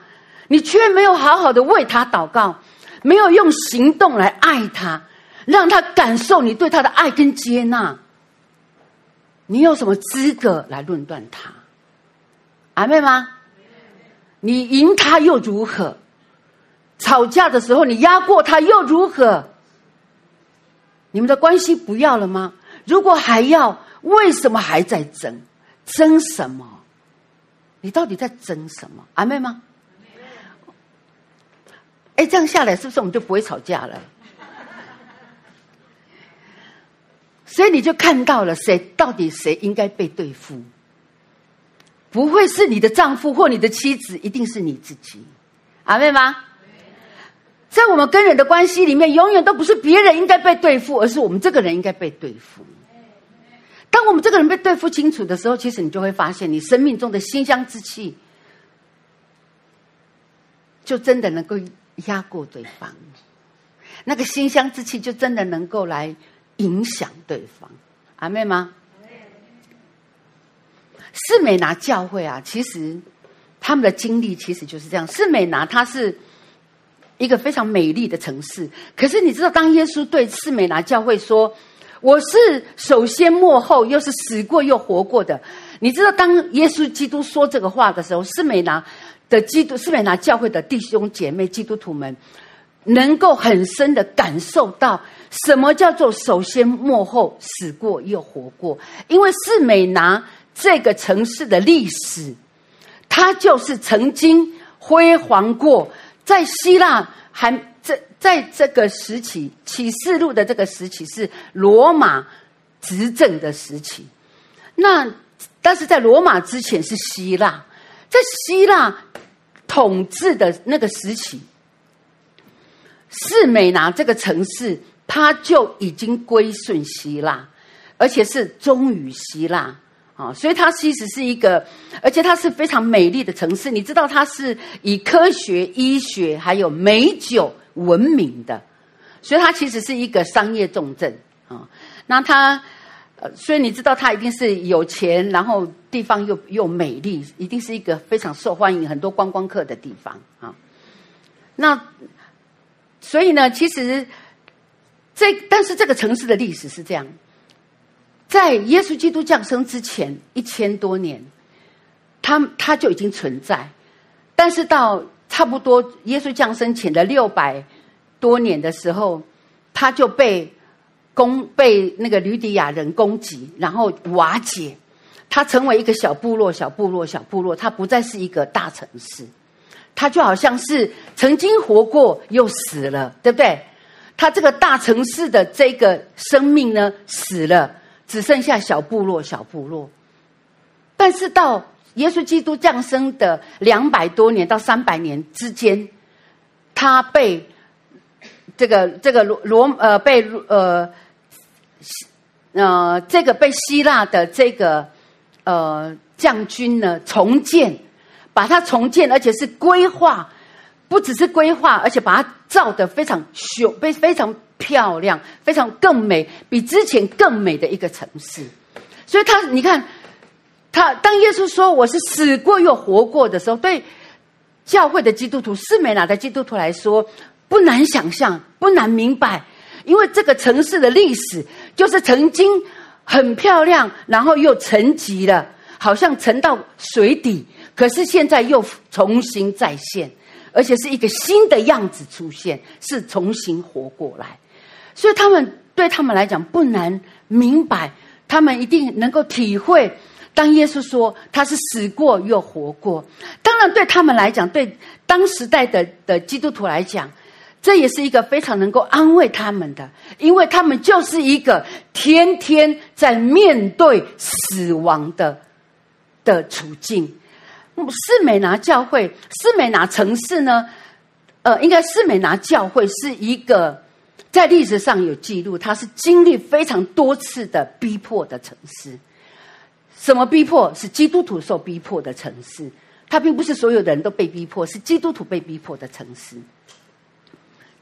你却没有好好的为他祷告，没有用行动来爱他，让他感受你对他的爱跟接纳，你有什么资格来论断他？阿妹吗？你赢他又如何？吵架的时候你压过他又如何？你们的关系不要了吗？如果还要？为什么还在争？争什么？你到底在争什么？阿妹吗？哎，这样下来是不是我们就不会吵架了？所以你就看到了谁到底谁应该被对付？不会是你的丈夫或你的妻子，一定是你自己。阿妹吗？在我们跟人的关系里面，永远都不是别人应该被对付，而是我们这个人应该被对付。当我们这个人被对付清楚的时候，其实你就会发现，你生命中的馨香之气，就真的能够压过对方。那个馨香之气，就真的能够来影响对方。阿妹吗？士美拿教会啊，其实他们的经历其实就是这样。士美拿它是一个非常美丽的城市，可是你知道，当耶稣对士美拿教会说，我是首先末后，又是死过又活过的。你知道，当耶稣基督说这个话的时候，士美拿的基督，士美拿教会的弟兄姐妹、基督徒们，能够很深的感受到什么叫做首先末后、死过又活过。因为士美拿这个城市的历史，它就是曾经辉煌过，在希腊还。这在这个时期，启示录的这个时期是罗马执政的时期。那但是在罗马之前是希腊，在希腊统治的那个时期，士美拿这个城市，它就已经归顺希腊，而且是忠于希腊啊，所以它其实是一个，而且它是非常美丽的城市。你知道，它是以科学、医学还有美酒。闻名的，所以它其实是一个商业重镇啊。那它，呃，所以你知道它一定是有钱，然后地方又又美丽，一定是一个非常受欢迎、很多观光客的地方啊。那所以呢，其实这但是这个城市的历史是这样，在耶稣基督降生之前一千多年，它它就已经存在，但是到。差不多，耶稣降生前的六百多年的时候，他就被攻被那个吕底亚人攻击，然后瓦解，他成为一个小部落、小部落、小部落，他不再是一个大城市，他就好像是曾经活过又死了，对不对？他这个大城市的这个生命呢，死了，只剩下小部落、小部落。但是到耶稣基督降生的两百多年到三百年之间，他被这个这个罗罗呃被呃呃这个被希腊的这个呃将军呢重建，把它重建，而且是规划，不只是规划，而且把它造得非常雄，非非常漂亮，非常更美，比之前更美的一个城市。所以他你看。他当耶稣说我是死过又活过的时候，对教会的基督徒、士美拿的基督徒来说，不难想象，不难明白，因为这个城市的历史就是曾经很漂亮，然后又沉寂了，好像沉到水底，可是现在又重新再现，而且是一个新的样子出现，是重新活过来。所以他们对他们来讲不难明白，他们一定能够体会。当耶稣说他是死过又活过，当然对他们来讲，对当时代的的基督徒来讲，这也是一个非常能够安慰他们的，因为他们就是一个天天在面对死亡的的处境。士美拿教会，士美拿城市呢，呃，应该士美拿教会是一个在历史上有记录，它是经历非常多次的逼迫的城市。什么逼迫？是基督徒受逼迫的城市。它并不是所有的人都被逼迫，是基督徒被逼迫的城市。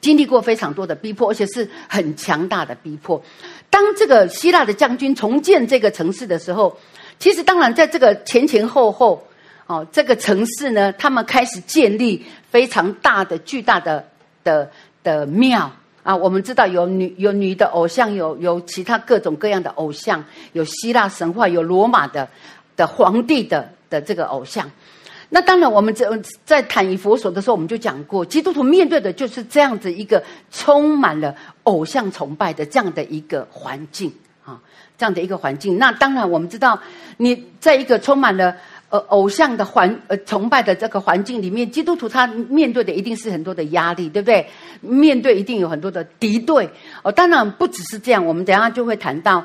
经历过非常多的逼迫，而且是很强大的逼迫。当这个希腊的将军重建这个城市的时候，其实当然在这个前前后后，哦，这个城市呢，他们开始建立非常大的、巨大的的的庙。啊，我们知道有女有女的偶像，有有其他各种各样的偶像，有希腊神话，有罗马的的皇帝的的这个偶像。那当然，我们在在谈以佛所的时候，我们就讲过，基督徒面对的就是这样子一个充满了偶像崇拜的这样的一个环境啊，这样的一个环境。那当然，我们知道你在一个充满了。呃，偶像的环呃崇拜的这个环境里面，基督徒他面对的一定是很多的压力，对不对？面对一定有很多的敌对哦。当然不只是这样，我们等下就会谈到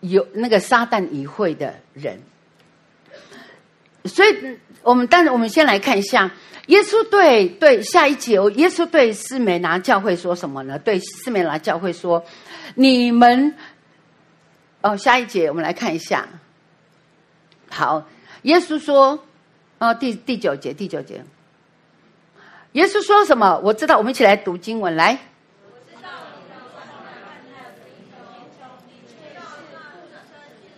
有那个撒旦议会的人。所以，我们当然我们先来看一下，耶稣对对下一节，耶稣对士美拿教会说什么呢？对士美拿教会说：“你们哦，下一节我们来看一下，好。”耶稣说：“啊，第第九节，第九节。耶稣说什么？我知道，我们一起来读经文来。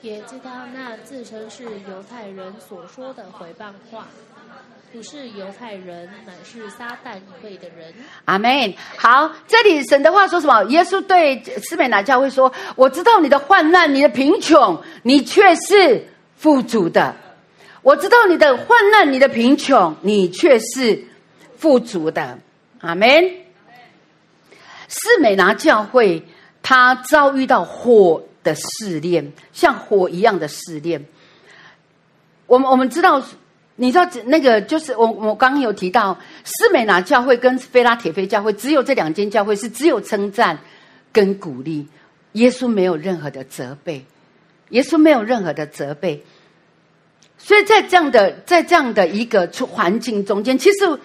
也知道那自称是犹太人所说的回谤话，不是犹太人，乃是撒旦议会的人。阿门。好，这里神的话说什么？耶稣对斯美拿教会说：我知道你的患难，你的贫穷，你却是富足的。”我知道你的患难，你的贫穷，你却是富足的。阿门。士美拿教会，他遭遇到火的试炼，像火一样的试炼。我们我们知道，你知道那个就是我我刚刚有提到，士美拿教会跟菲拉铁非教会，只有这两间教会是只有称赞跟鼓励，耶稣没有任何的责备，耶稣没有任何的责备。所以在这样的在这样的一个出环境中间，其实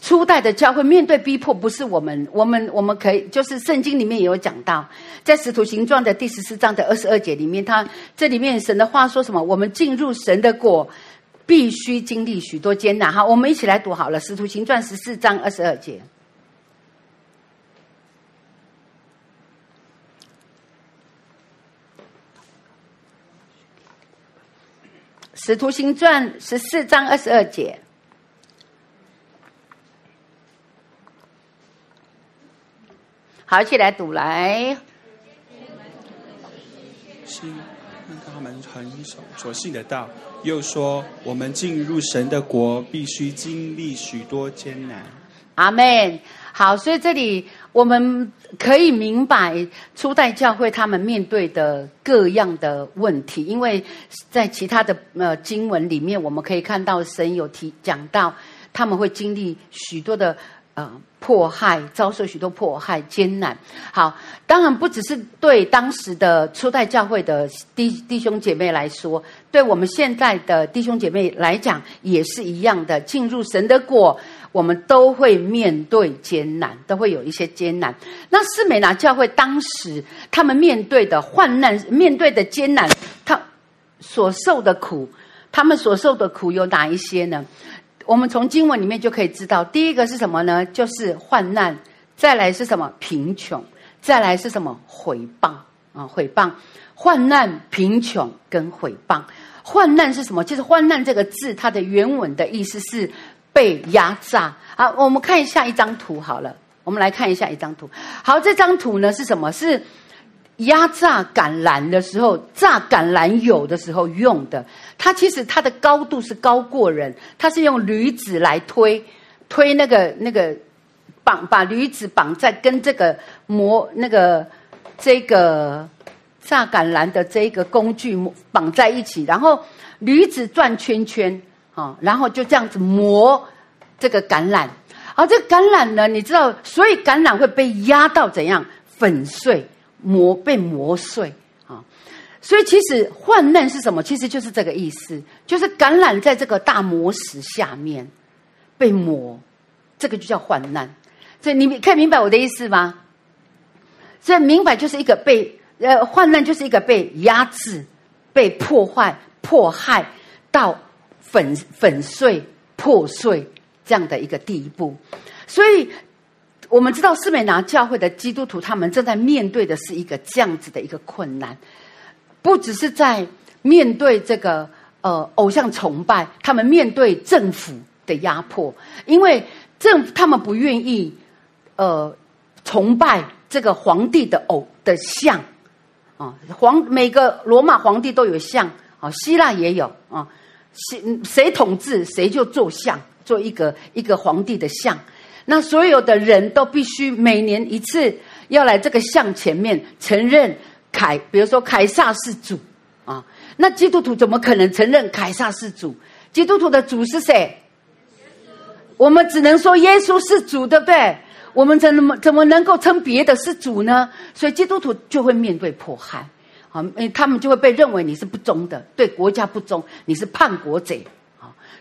初代的教会面对逼迫，不是我们我们我们可以就是圣经里面也有讲到，在使徒行传的第十四章的二十二节里面，他这里面神的话说什么？我们进入神的国，必须经历许多艰难。哈，我们一起来读好了，使徒行传十四章二十二节。使徒行传十四章二十二节，好，一起来读来。信他们很守所信的道，又说我们进入神的国，必须经历许多艰难。阿门。好，所以这里。我们可以明白初代教会他们面对的各样的问题，因为在其他的呃经文里面，我们可以看到神有提讲到他们会经历许多的呃迫害，遭受许多迫害艰难。好，当然不只是对当时的初代教会的弟弟兄姐妹来说，对我们现在的弟兄姐妹来讲也是一样的。进入神的果，我们都会面对艰难，都会有一些艰难。那斯美拿教会当时他们面对的患难，面对的艰难，他所受的苦，他们所受的苦有哪一些呢？我们从经文里面就可以知道，第一个是什么呢？就是患难；再来是什么？贫穷；再来是什么？毁谤啊！毁谤、患难、贫穷跟毁谤。患难是什么？其实“患难”这个字，它的原文的意思是被压榨。好，我们看一下一张图好了。我们来看一下一张图。好，这张图呢是什么？是。压榨橄榄的时候，榨橄榄油的时候用的，它其实它的高度是高过人，它是用驴子来推，推那个那个绑，把驴子绑在跟这个磨那个这个榨橄榄的这个工具绑在一起，然后驴子转圈圈啊，然后就这样子磨这个橄榄，而这个橄榄呢，你知道，所以橄榄会被压到怎样粉碎。磨被磨碎啊，所以其实患难是什么？其实就是这个意思，就是橄榄在这个大磨石下面被磨，这个就叫患难。所以你可以明白我的意思吗？所以明白就是一个被呃患难，就是一个被压制、被破坏、迫害到粉粉碎、破碎这样的一个地步，所以。我们知道，斯美拿教会的基督徒，他们正在面对的是一个这样子的一个困难，不只是在面对这个呃偶像崇拜，他们面对政府的压迫，因为政他们不愿意呃崇拜这个皇帝的偶的像。啊，皇每个罗马皇帝都有像啊，希腊也有啊，谁谁统治谁就做像，做一个一个皇帝的像。那所有的人都必须每年一次要来这个像前面承认凯，比如说凯撒是主啊。那基督徒怎么可能承认凯撒是主？基督徒的主是谁？我们只能说耶稣是主，对不对？我们怎么怎么能够称别的是主呢？所以基督徒就会面对迫害啊，他们就会被认为你是不忠的，对国家不忠，你是叛国贼。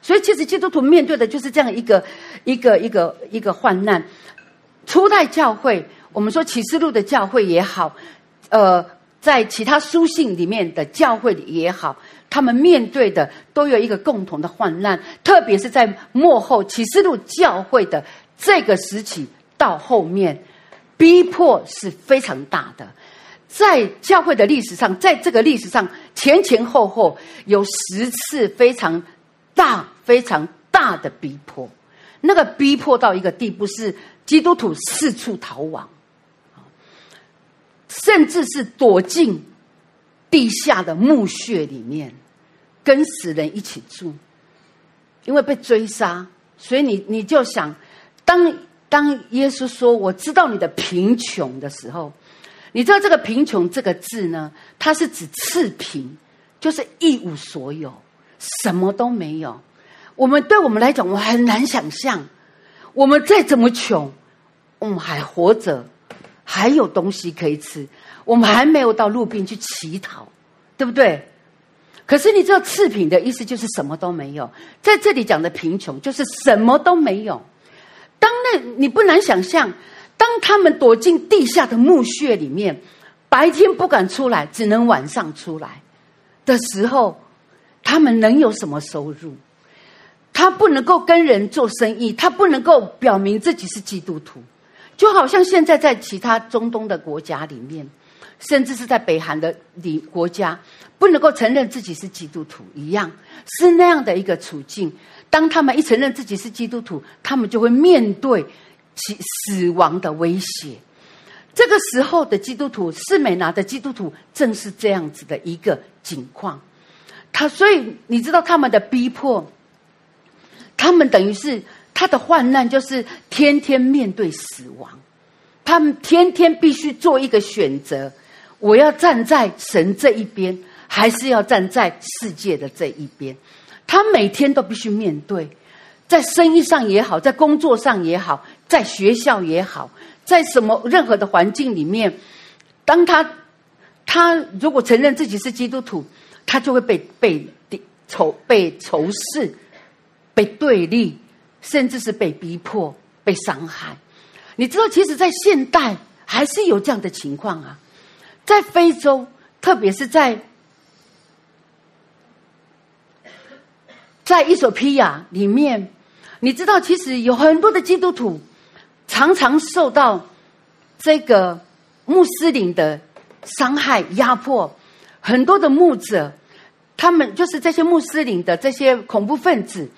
所以，其实基督徒面对的就是这样一个、一个、一个、一个患难。初代教会，我们说启示录的教会也好，呃，在其他书信里面的教会里也好，他们面对的都有一个共同的患难。特别是在末后启示录教会的这个时期到后面，逼迫是非常大的。在教会的历史上，在这个历史上前前后后有十次非常。大非常大的逼迫，那个逼迫到一个地步，是基督徒四处逃亡，甚至是躲进地下的墓穴里面，跟死人一起住，因为被追杀。所以你你就想，当当耶稣说“我知道你的贫穷”的时候，你知道这个“贫穷”这个字呢，它是指赤贫，就是一无所有。什么都没有，我们对我们来讲，我很难想象，我们再怎么穷，我们还活着，还有东西可以吃，我们还没有到路边去乞讨，对不对？可是你知道赤贫的意思就是什么都没有，在这里讲的贫穷就是什么都没有。当那你不难想象，当他们躲进地下的墓穴里面，白天不敢出来，只能晚上出来的时候。他们能有什么收入？他不能够跟人做生意，他不能够表明自己是基督徒，就好像现在在其他中东的国家里面，甚至是在北韩的里国家，不能够承认自己是基督徒一样，是那样的一个处境。当他们一承认自己是基督徒，他们就会面对其死亡的威胁。这个时候的基督徒，士美拿的基督徒，正是这样子的一个景况。他所以你知道他们的逼迫，他们等于是他的患难，就是天天面对死亡，他们天天必须做一个选择：我要站在神这一边，还是要站在世界的这一边？他每天都必须面对，在生意上也好，在工作上也好，在学校也好，在什么任何的环境里面，当他他如果承认自己是基督徒，他就会被被仇被仇视、被对立，甚至是被逼迫、被伤害。你知道，其实，在现代还是有这样的情况啊，在非洲，特别是在在伊索比亚里面，你知道，其实有很多的基督徒常常受到这个穆斯林的伤害、压迫，很多的牧者，他们就是这些穆斯林的这些恐怖分子。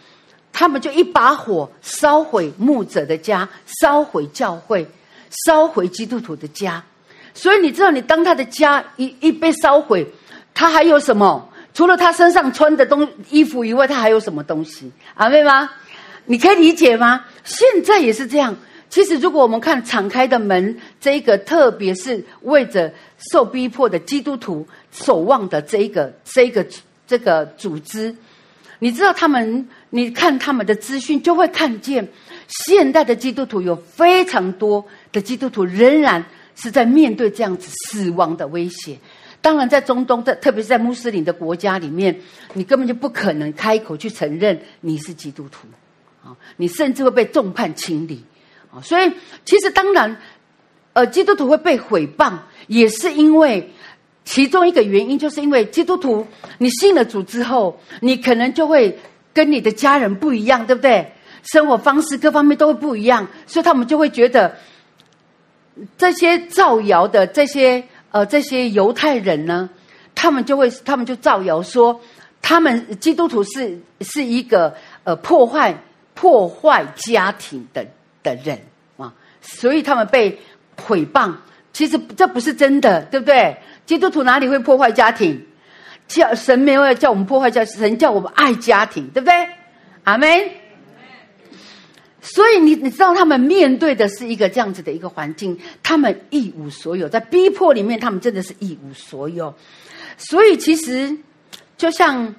他们就一把火烧毁牧者的家，烧毁教会，烧毁基督徒的家。所以你知道，你当他的家一一被烧毁，他还有什么？除了他身上穿的东衣服以外，他还有什么东西？阿妹吗？你可以理解吗？现在也是这样。其实，如果我们看敞开的门，这一个特别是为着受逼迫的基督徒守望的这一个、这一个、这个组织。你知道他们？你看他们的资讯，就会看见现代的基督徒有非常多的基督徒仍然是在面对这样子死亡的威胁。当然，在中东，在特别是在穆斯林的国家里面，你根本就不可能开口去承认你是基督徒啊！你甚至会被众叛亲离所以，其实当然，呃，基督徒会被毁谤，也是因为。其中一个原因，就是因为基督徒，你信了主之后，你可能就会跟你的家人不一样，对不对？生活方式各方面都会不一样，所以他们就会觉得这些造谣的这些呃这些犹太人呢，他们就会他们就造谣说，他们基督徒是是一个呃破坏破坏家庭的的人啊，所以他们被毁谤。其实这不是真的，对不对？基督徒哪里会破坏家庭？叫神没有叫我们破坏家庭，神叫我们爱家庭，对不对？阿门。所以你你知道，他们面对的是一个这样子的一个环境，他们一无所有，在逼迫里面，他们真的是一无所有。所以其实就像，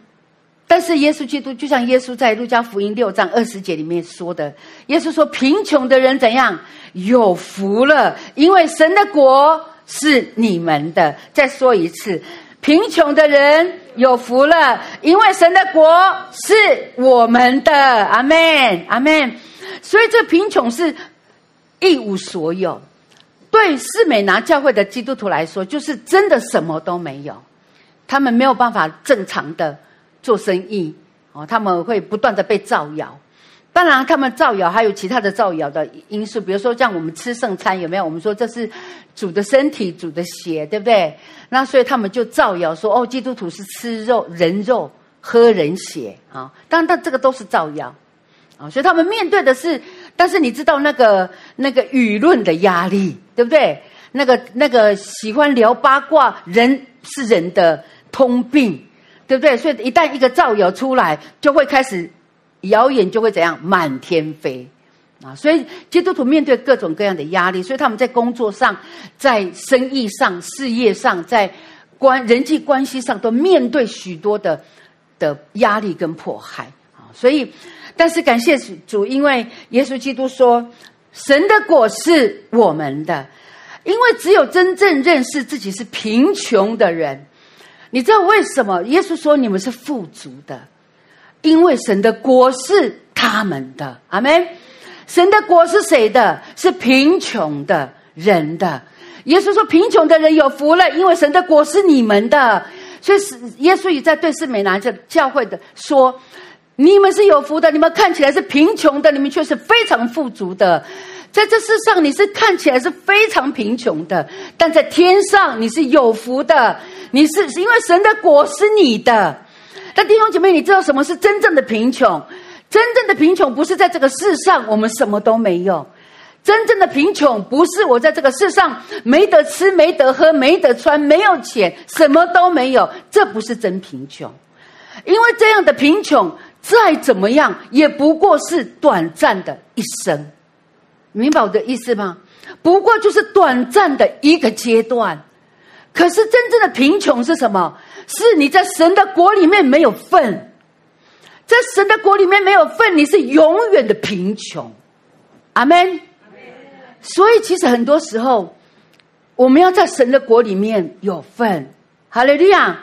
但是耶稣基督就像耶稣在路加福音六章二十节里面说的，耶稣说：“贫穷的人怎样？有福了，因为神的国。”是你们的。再说一次，贫穷的人有福了，因为神的国是我们的。阿门，阿门。所以这贫穷是一无所有。对四美拿教会的基督徒来说，就是真的什么都没有。他们没有办法正常的做生意哦，他们会不断的被造谣。当然，他们造谣还有其他的造谣的因素，比如说像我们吃圣餐有没有？我们说这是主的身体、主的血，对不对？那所以他们就造谣说，哦，基督徒是吃肉、人肉、喝人血啊！当然，但这个都是造谣啊！所以他们面对的是，但是你知道那个那个舆论的压力，对不对？那个那个喜欢聊八卦，人是人的通病，对不对？所以一旦一个造谣出来，就会开始。谣言就会怎样满天飞啊！所以基督徒面对各种各样的压力，所以他们在工作上、在生意上、事业上、在关人际关系上，都面对许多的的压力跟迫害啊！所以，但是感谢主，因为耶稣基督说：“神的果是我们的。”因为只有真正认识自己是贫穷的人，你知道为什么？耶稣说：“你们是富足的。”因为神的国是他们的，阿门。神的国是谁的？是贫穷的人的。耶稣说：“贫穷的人有福了，因为神的国是你们的。”所以是耶稣也在对士美拿这教会的说：“你们是有福的，你们看起来是贫穷的，你们却是非常富足的。在这世上，你是看起来是非常贫穷的，但在天上你是有福的。你是因为神的果是你的。”但弟兄姐妹，你知道什么是真正的贫穷？真正的贫穷不是在这个世上我们什么都没有，真正的贫穷不是我在这个世上没得吃、没得喝、没得穿、没有钱，什么都没有，这不是真贫穷。因为这样的贫穷再怎么样也不过是短暂的一生，明白我的意思吗？不过就是短暂的一个阶段。可是真正的贫穷是什么？是你在神的国里面没有份，在神的国里面没有份，你是永远的贫穷。阿门。所以其实很多时候，我们要在神的国里面有份。哈利路亚！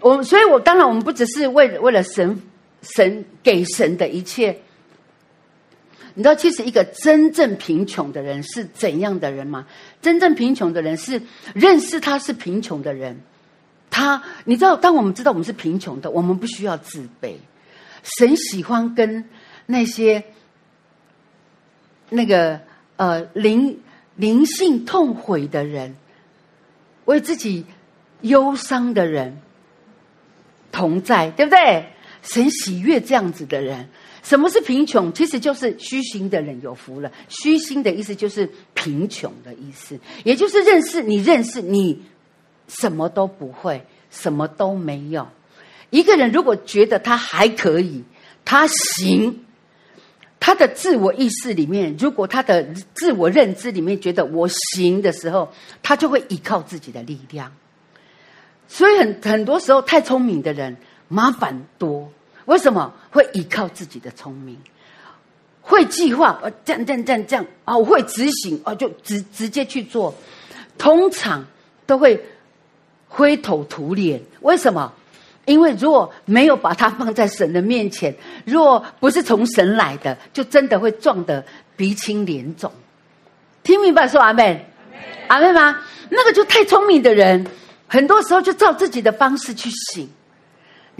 我所以，我当然我们不只是为了为了神，神给神的一切。你知道，其实一个真正贫穷的人是怎样的人吗？真正贫穷的人是认识他是贫穷的人。他，你知道，当我们知道我们是贫穷的，我们不需要自卑。神喜欢跟那些那个。呃，灵灵性痛悔的人，为自己忧伤的人同在，对不对？神喜悦这样子的人。什么是贫穷？其实就是虚心的人有福了。虚心的意思就是贫穷的意思，也就是认识你认识你什么都不会，什么都没有。一个人如果觉得他还可以，他行。他的自我意识里面，如果他的自我认知里面觉得我行的时候，他就会依靠自己的力量。所以很很多时候，太聪明的人麻烦多。为什么会依靠自己的聪明？会计划，呃，这样这样这样这样啊，我会执行啊，就直直接去做，通常都会灰头土脸。为什么？因为如果没有把它放在神的面前，若不是从神来的，就真的会撞得鼻青脸肿。听明白说阿妹，阿妹吗？那个就太聪明的人，很多时候就照自己的方式去行。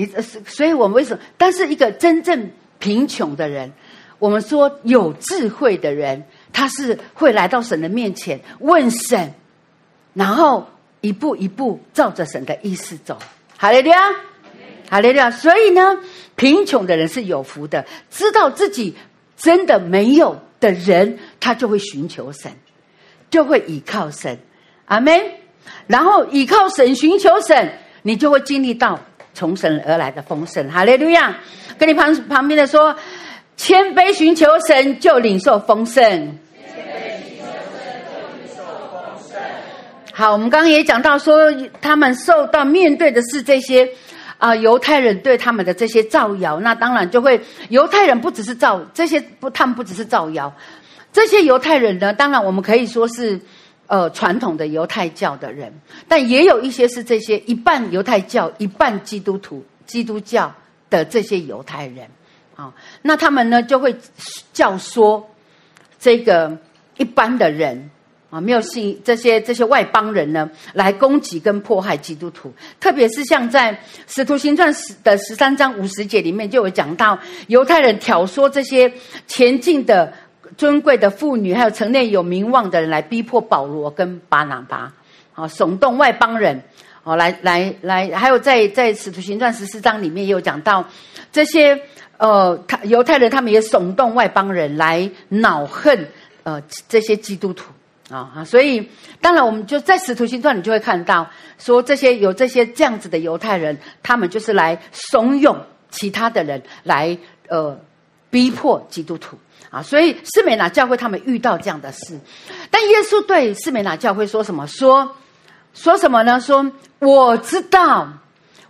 你所以，我们为什么？但是一个真正贫穷的人，我们说有智慧的人，他是会来到神的面前问神，然后一步一步照着神的意思走。好了，对啊。哈利路亚！所以呢，贫穷的人是有福的，知道自己真的没有的人，他就会寻求神，就会倚靠神。阿门。然后倚靠神，寻求神，你就会经历到从神而来的丰盛。哈利路亚！跟你旁旁边的说，谦卑寻求神，就领受丰盛。谦卑寻求神，就领受丰盛。好，我们刚刚也讲到说，他们受到面对的是这些。啊，犹太人对他们的这些造谣，那当然就会。犹太人不只是造这些不，他们不只是造谣。这些犹太人呢，当然我们可以说是呃传统的犹太教的人，但也有一些是这些一半犹太教一半基督徒基督教的这些犹太人。啊，那他们呢就会教唆这个一般的人。啊，没有信这些这些外邦人呢，来攻击跟迫害基督徒，特别是像在《使徒行传》十的十三章五十节里面，就有讲到犹太人挑唆这些前进的尊贵的妇女，还有城内有名望的人来逼迫保罗跟巴拿巴，啊，耸动外邦人，哦，来来来，还有在在《使徒行传》十四章里面也有讲到这些呃，他犹太人他们也耸动外邦人来恼恨呃这些基督徒。啊啊！所以当然，我们就在《使徒行传》你就会看到，说这些有这些这样子的犹太人，他们就是来怂恿其他的人来呃逼迫基督徒啊。所以斯美拿教会他们遇到这样的事，但耶稣对斯美拿教会说什么？说说什么呢？说我知道，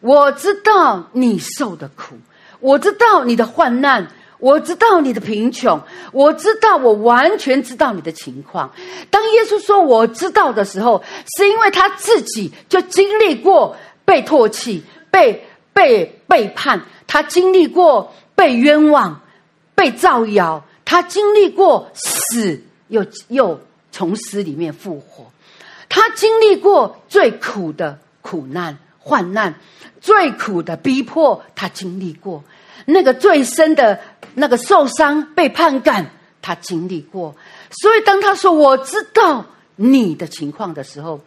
我知道你受的苦，我知道你的患难。我知道你的贫穷，我知道，我完全知道你的情况。当耶稣说我知道的时候，是因为他自己就经历过被唾弃、被被背叛，他经历过被冤枉、被造谣，他经历过死，又又从死里面复活，他经历过最苦的苦难、患难，最苦的逼迫，他经历过。那个最深的。那个受伤、被判干，他经历过，所以当他说“我知道你的情况”的时候，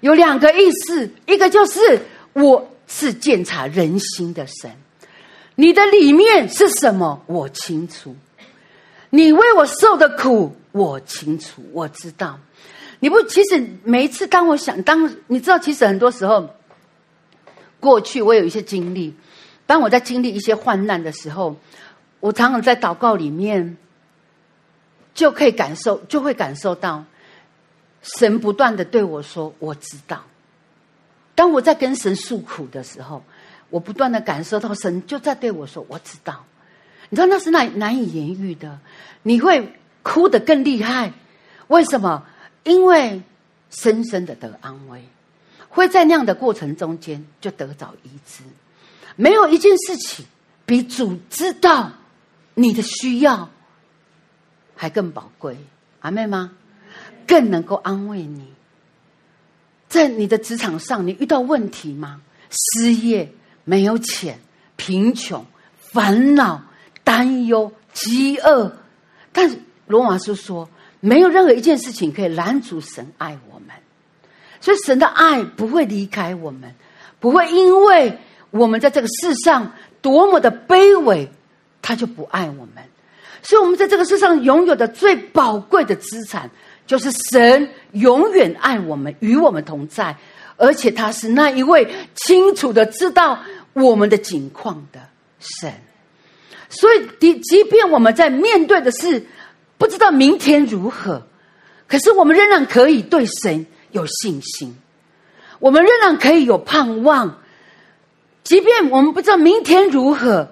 有两个意思：一个就是我是鉴察人心的神，你的里面是什么，我清楚；你为我受的苦，我清楚，我知道。你不，其实每一次当我想，当你知道，其实很多时候，过去我有一些经历，当我在经历一些患难的时候。我常常在祷告里面，就可以感受，就会感受到神不断的对我说：“我知道。”当我在跟神诉苦的时候，我不断的感受到神就在对我说：“我知道。”你知道那是难难以言喻的，你会哭得更厉害。为什么？因为深深的得安慰，会在那样的过程中间就得着医治。没有一件事情比主知道你的需要还更宝贵，阿妹吗？更能够安慰你。在你的职场上，你遇到问题吗？失业、没有钱、贫穷、烦恼、担忧、饥饿。但罗马书说，没有任何一件事情可以拦阻神爱我们，所以神的爱不会离开我们，不会因为我们在这个世上多么的卑微，他就不爱我们。所以，我们在这个世上拥有的最宝贵的资产。就是神永远爱我们，与我们同在，而且他是那一位清楚的知道我们的境况的神。所以，即即便我们在面对的是不知道明天如何，可是我们仍然可以对神有信心，我们仍然可以有盼望。即便我们不知道明天如何，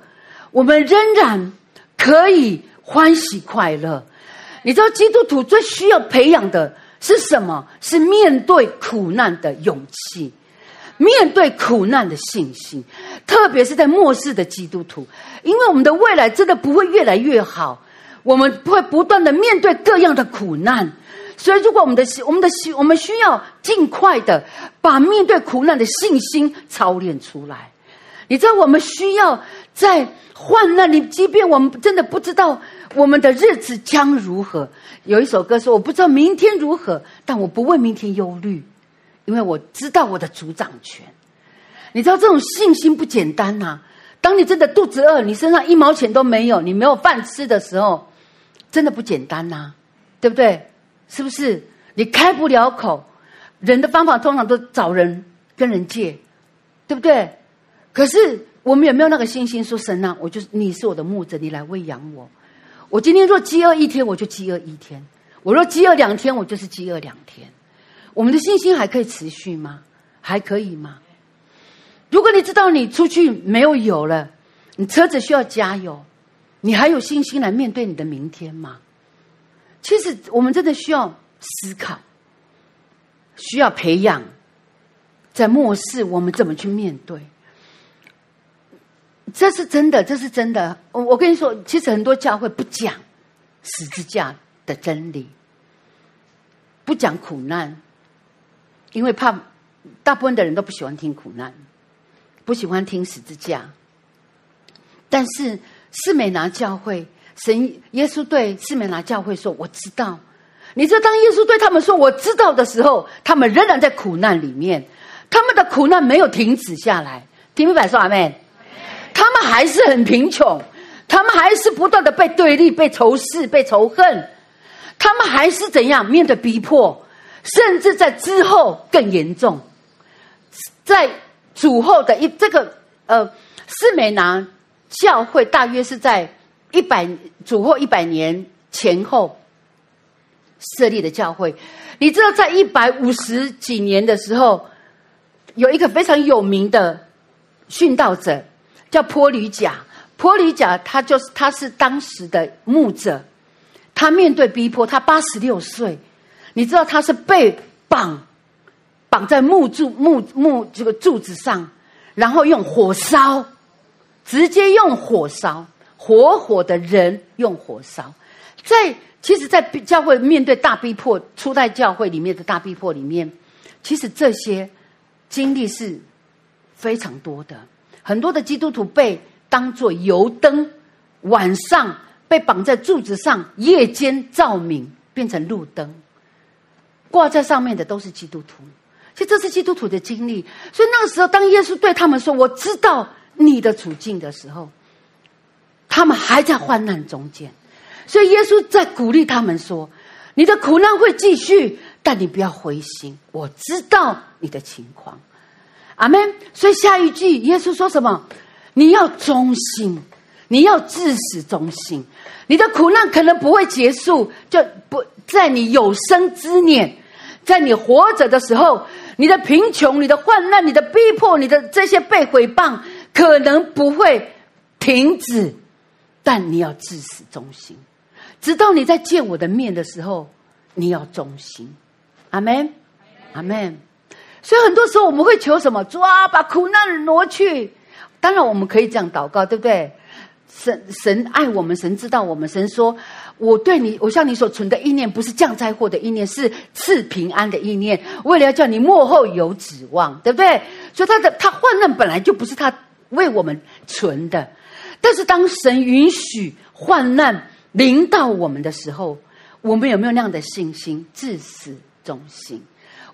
我们仍然可以欢喜快乐。你知道基督徒最需要培养的是什么？是面对苦难的勇气，面对苦难的信心。特别是在末世的基督徒，因为我们的未来真的不会越来越好，我们会不断的面对各样的苦难。所以，如果我们的我们的我们需要尽快的把面对苦难的信心操练出来。你知道，我们需要在患难里，即便我们真的不知道。我们的日子将如何？有一首歌说：“我不知道明天如何，但我不为明天忧虑，因为我知道我的主掌权。”你知道这种信心不简单呐、当你真的肚子饿，你身上一毛钱都没有，你没有饭吃的时候，真的不简单呐、对不对？是不是？你开不了口，人的方法通常都找人跟人借，对不对？可是我们有没有那个信心说：“神啊，我就是你是我的牧者，你来喂养我。”我今天若饥饿一天，我就饥饿一天；我若饥饿两天，我就是饥饿两天。我们的信心还可以持续吗？还可以吗？如果你知道你出去没有油了，你车子需要加油，你还有信心来面对你的明天吗？其实我们真的需要思考，需要培养，在末世我们怎么去面对。这是真的，这是真的。我我跟你说，其实很多教会不讲十字架的真理，不讲苦难，因为怕大部分的人都不喜欢听苦难，不喜欢听十字架。但是士美拿教会，神耶稣对士美拿教会说：“我知道。”你知道，当耶稣对他们说“我知道”的时候，他们仍然在苦难里面，他们的苦难没有停止下来。听明白说阿们？他们还是很贫穷，他们还是不断的被对立、被仇视、被仇恨，他们还是怎样面对逼迫，甚至在之后更严重。在主后的一这个呃，士美拿教会大约是在一百主后一百年前后设立的教会。你知道，在一百五十几年的时候，有一个非常有名的殉道者。叫坡吕甲，坡吕甲他就是他是当时的牧者，他面对逼迫，他八十六岁，你知道他是被绑绑在木柱木木这个柱子上，然后用火烧，直接用火烧，活活的人用火烧，在其实，在教会面对大逼迫，初代教会里面的大逼迫里面，其实这些经历是非常多的。很多的基督徒被当作油灯，晚上被绑在柱子上，夜间照明变成路灯，挂在上面的都是基督徒。其实这是基督徒的经历。所以那个时候，当耶稣对他们说：“我知道你的处境”的时候，他们还在患难中间。所以耶稣在鼓励他们说：“你的苦难会继续，但你不要灰心。我知道你的情况。”阿门。所以下一句，耶稣说什么？你要忠心，你要至死忠心。你的苦难可能不会结束，就不在你有生之年，在你活着的时候，你的贫穷、你的患难、你的逼迫、你的这些被毁谤，可能不会停止。但你要至死忠心，直到你在见我的面的时候，你要忠心。阿门，阿门。所以很多时候我们会求什么？主啊，把苦难挪去。当然我们可以这样祷告，对不对？神神爱我们，神知道我们。神说：“我对你，我向你所存的意念，不是降灾祸的意念，是赐平安的意念，为了要叫你幕后有指望，对不对？”所以他的他患难本来就不是他为我们存的，但是当神允许患难临到我们的时候，我们有没有那样的信心？至死忠心。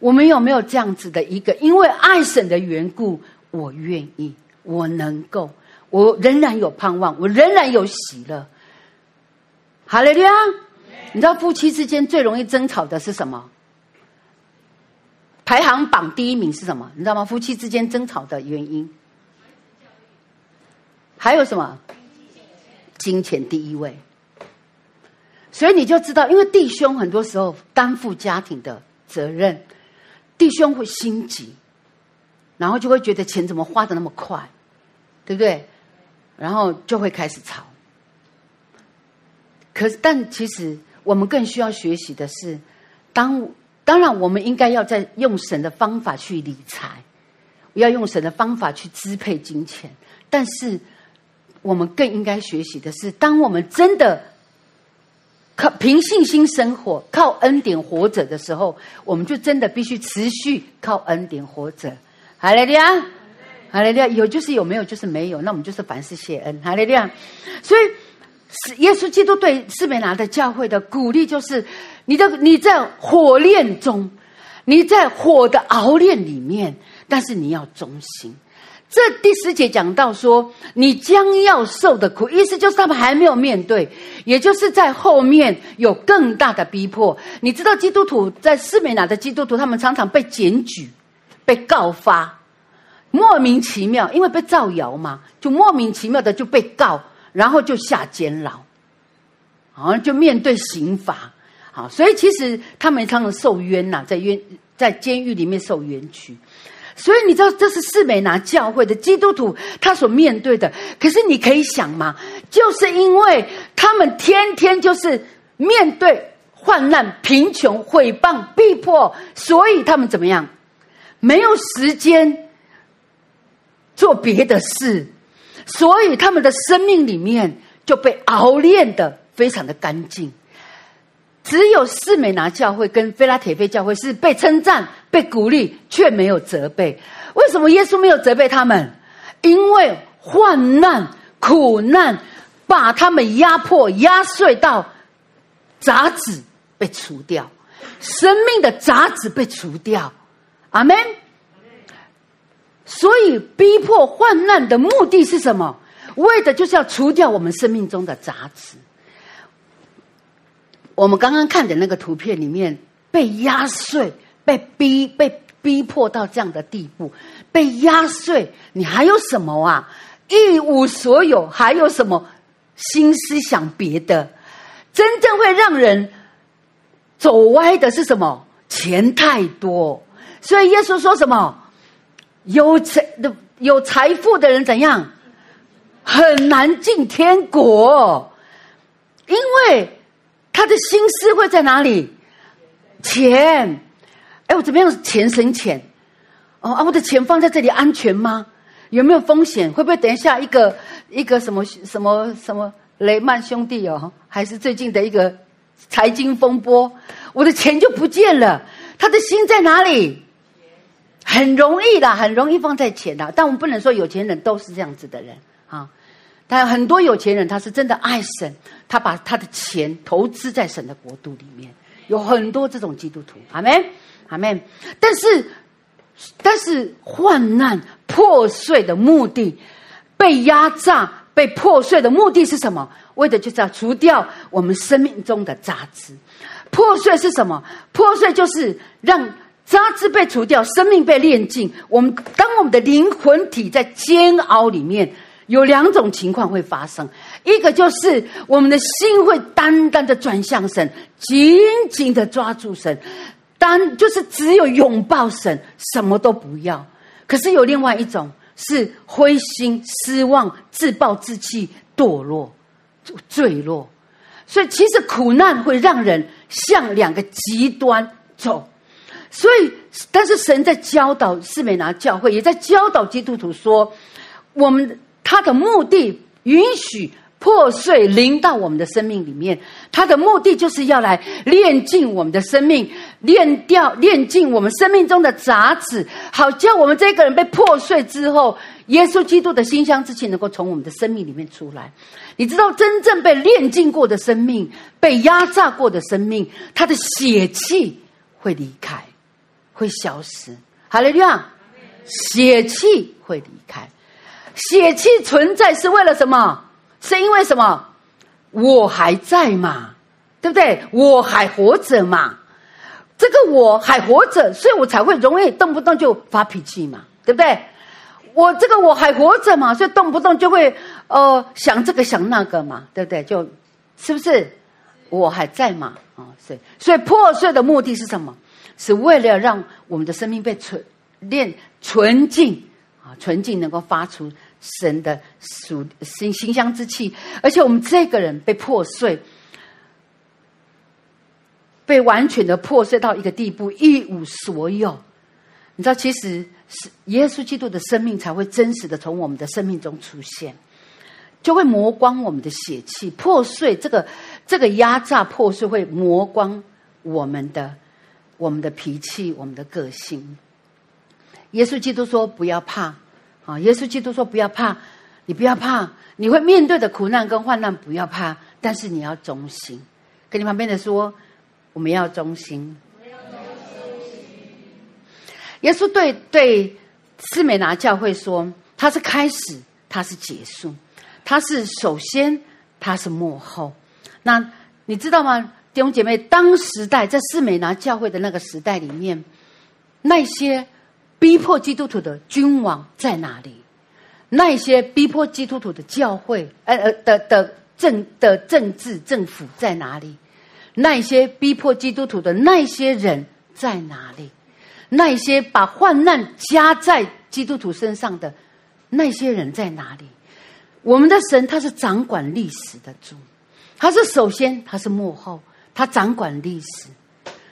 我们有没有这样子的一个？因为爱神的缘故，我愿意，我能够，我仍然有盼望，我仍然有喜乐。哈利路亚！你知道夫妻之间最容易争吵的是什么？排行榜第一名是什么？你知道吗？夫妻之间争吵的原因还有什么？金钱第一位。所以你就知道，因为弟兄很多时候担负家庭的责任。弟兄会心急，然后就会觉得钱怎么花的那么快，对不对？然后就会开始吵。可是，但其实我们更需要学习的是，当当然我们应该要在用神的方法去理财，要用神的方法去支配金钱。但是，我们更应该学习的是，当我们真的。靠凭信心生活，靠恩典活着的时候，我们就真的必须持续靠恩典活着。哈利路亚，哈利路亚，有就是有，没有就是没有。那我们就是凡事谢恩。哈利路亚。所以，耶稣基督对斯美拿的教会的鼓励就是：你的你在火炼中，你在火的熬炼里面，但是你要忠心。这第十节讲到说，你将要受的苦，意思就是他们还没有面对，也就是在后面有更大的逼迫。你知道，基督徒在斯美拿的基督徒，他们常常被检举、被告发，莫名其妙，因为被造谣嘛，就莫名其妙的就被告，然后就下监牢，好像就面对刑罚。好，所以其实他们常常受冤呐，在冤在监狱里面受冤屈。所以你知道，这是士美拿教会的基督徒他所面对的。可是你可以想吗？就是因为他们天天就是面对患难、贫穷、毁谤、逼迫，所以他们怎么样？没有时间做别的事，所以他们的生命里面就被熬炼的非常的干净。只有四美拿教会跟菲拉铁菲教会是被称赞、被鼓励，却没有责备。为什么耶稣没有责备他们？因为患难、苦难把他们压迫、压碎到杂质被除掉，生命的杂质被除掉。阿门。所以逼迫患难的目的是什么？为的就是要除掉我们生命中的杂质。我们刚刚看的那个图片里面，被压碎、被逼、被逼迫到这样的地步，被压碎，你还有什么啊？一无所有，还有什么心思想别的？真正会让人走歪的是什么？钱太多。所以耶稣说什么？有财的有财富的人怎样？很难进天国，因为。他的心思会在哪里？钱，哎，我怎么样？钱生钱，哦啊，我的钱放在这里安全吗？有没有风险？会不会等一下一个一个什么什么什么雷曼兄弟哦，还是最近的一个财经风波，我的钱就不见了？他的心在哪里？很容易的，很容易放在钱的，但我们不能说有钱人都是这样子的人啊。但很多有钱人，他是真的爱神，他把他的钱投资在神的国度里面，有很多这种基督徒，阿门，阿门。但是，但是患难破碎的目的，被压榨、被破碎的目的是什么？为的就是要除掉我们生命中的杂质。破碎是什么？破碎就是让杂质被除掉，生命被炼净。我们当我们的灵魂体在煎熬里面。有两种情况会发生，一个就是我们的心会单单的转向神，紧紧的抓住神，单就是只有拥抱神，什么都不要。可是有另外一种是灰心、失望、自暴自弃、堕落、坠落。所以其实苦难会让人向两个极端走。所以，但是神在教导士美拿教会，也在教导基督徒说，我们他的目的允许。破碎临到我们的生命里面，他的目的就是要来炼净我们的生命，炼掉、炼净我们生命中的杂质，好叫我们这个人被破碎之后，耶稣基督的馨香之气能够从我们的生命里面出来。你知道，真正被炼净过的生命，被压榨过的生命，他的血气会离开，会消失。哈利路亚，血气会离开，血气存在是为了什么？是因为什么？我还在嘛，对不对？我还活着嘛，这个我还活着，所以我才会容易动不动就发脾气嘛，对不对？我这个我还活着嘛，所以动不动就会呃想这个想那个嘛，对不对？就是不是？我还在嘛？啊、哦，所以所以破碎的目的是什么？是为了让我们的生命被纯练纯净啊，纯净能够发出。神的属馨馨香之气，而且我们这个人被破碎，被完全的破碎到一个地步，一无所有。你知道，其实是耶稣基督的生命才会真实的从我们的生命中出现，就会磨光我们的血气，破碎这个这个压榨破碎会磨光我们的我们的脾气，我们的个性。耶稣基督说：“不要怕。”啊！耶稣基督说：“不要怕，你不要怕，你会面对的苦难跟患难，不要怕。但是你要忠心。跟你旁边的说，我们要忠心。耶稣对对斯美拿教会说：他是开始，他是结束，他是首先，他是幕后。那你知道吗，弟兄姐妹？当时代在四美拿教会的那个时代里面，那些。”逼迫基督徒的君王在哪里？那些逼迫基督徒的教会，呃呃的的政的政治政府在哪里？那些逼迫基督徒的那些人在哪里？那些把患难加在基督徒身上的那些人在哪里？我们的神他是掌管历史的主，他是首先，他是幕后，他掌管历史。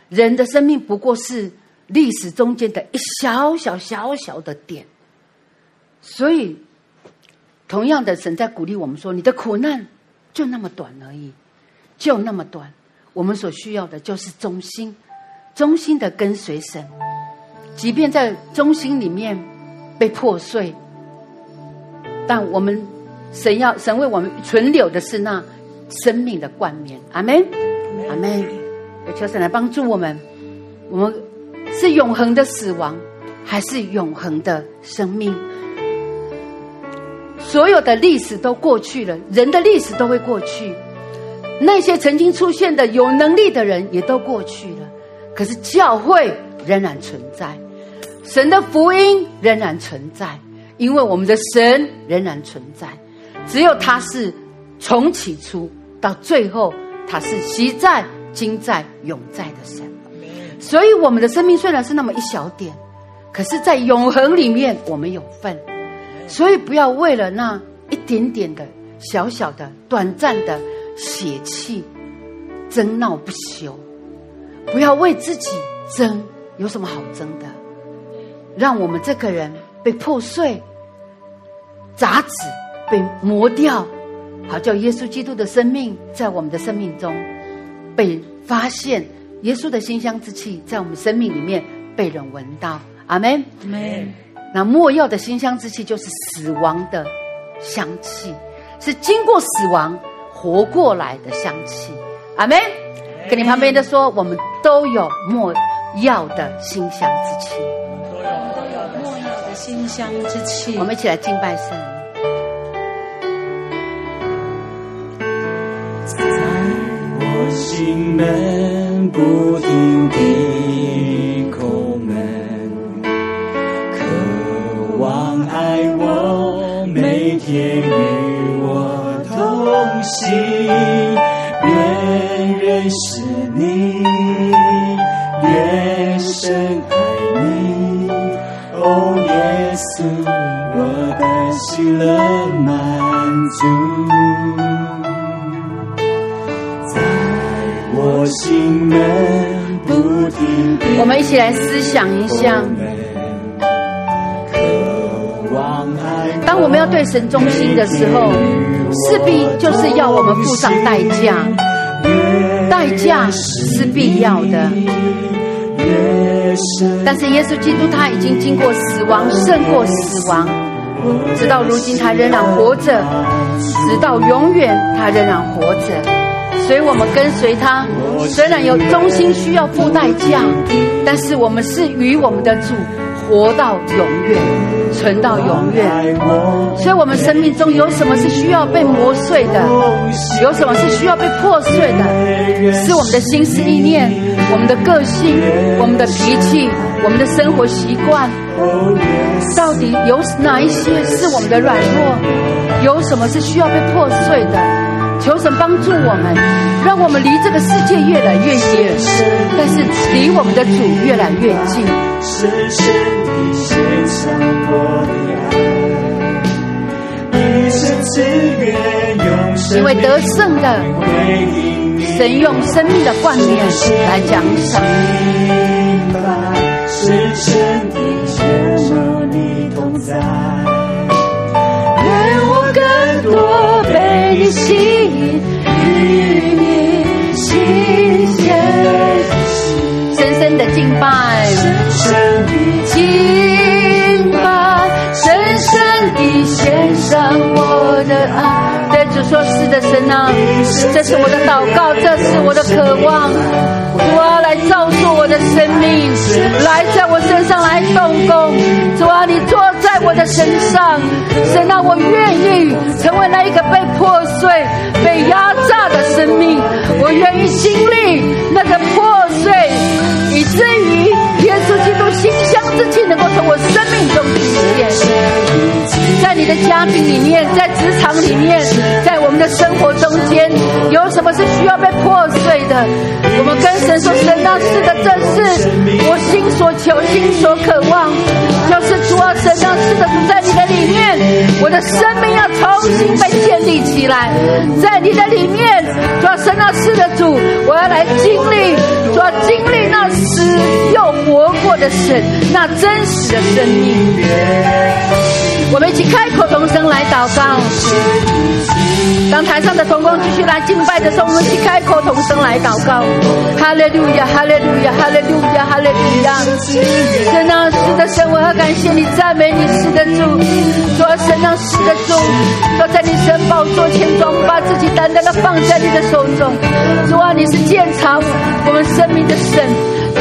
人的生命不过是。历史中间的一小小小小的点，所以同样的，神在鼓励我们说：“你的苦难就那么短而已，就那么短。我们所需要的就是忠心，忠心的跟随神，即便在忠心里面被破碎，但我们神要神为我们存留的是那生命的冠冕。阿门，阿门。求神来帮助我们，我们。”是永恒的死亡，还是永恒的生命？所有的历史都过去了，人的历史都会过去。那些曾经出现的有能力的人也都过去了，可是教会仍然存在，神的福音仍然存在，因为我们的神仍然存在。只有他是从起初到最后，他是昔在、今在、永在的神。所以，我们的生命虽然是那么一小点，可是，在永恒里面，我们有份。所以，不要为了那一点点的小小的、短暂的血气争闹不休。不要为自己争，有什么好争的？让我们这个人被破碎、杂质被磨掉，好叫耶稣基督的生命在我们的生命中被发现。耶稣的馨香之气在我们生命里面被人闻到，阿门，阿门。那莫药的馨香之气就是死亡的香气，是经过死亡活过来的香气，阿门。跟你旁边的说，我们都有莫药的馨香之气，都有末要的馨香之气。我们一起来敬拜神，心门。不停地叩门，渴望爱我，每天与我同行，越认识你，越深爱你。哦，耶稣，我的喜乐满足。我们一起来思想一下。当我们要对神忠心的时候，势必就是要我们付上代价，代价是必要的。但是耶稣基督他已经经过死亡，胜过死亡，直到如今他仍然活着，直到永远他仍然活着。所以我们跟随他，虽然有忠心需要付代价，但是我们是与我们的主。活到永远，存到永远。所以，我们生命中有什么是需要被磨碎的？有什么是需要被破碎的？是我们的心思意念，我们的个性，我们的脾气，我们的生活习惯。到底有哪一些是我们的软弱？有什么是需要被破碎的？求神帮助我们，让我们离这个世界越来越远，但是离我们的主越来越近。因为得胜的，神用生命的冠冕来奖赏。愿啊，这是我的祷告，这是我的渴望。主啊，来造就我的生命，来在我身上来动工。主啊，你坐在我的身上，神啊，我愿意成为那一个被破碎、被压榨的生命，我愿意经历那个破碎，以至于耶稣基督馨香之气能够从我生命中体现，在你的家庭里面，在职场里面。”在我们的生活中间，有什么是需要被破碎的？我们跟神说：“神啊，是的，正是我心所求、心所渴望，就是主啊，神啊，是的，在你的里面，我的生命要重新被建立起来，在你的里面，主啊，神啊，是的，主，我要来经历，主要经历那死又活过的神，那真实的生命。”我们一起开口同声来祷告。当台上的同工继续来敬拜的时候，我们一起开口同声来祷告。哈利路亚，哈利路亚，哈利路亚，哈利路亚。神啊，是的神，我要感谢你，赞美你，是的主。主啊，神啊，是的主。坐在你神宝座前，我们把自己单单的放在你的手中。主啊，你是鉴察我们生命的神。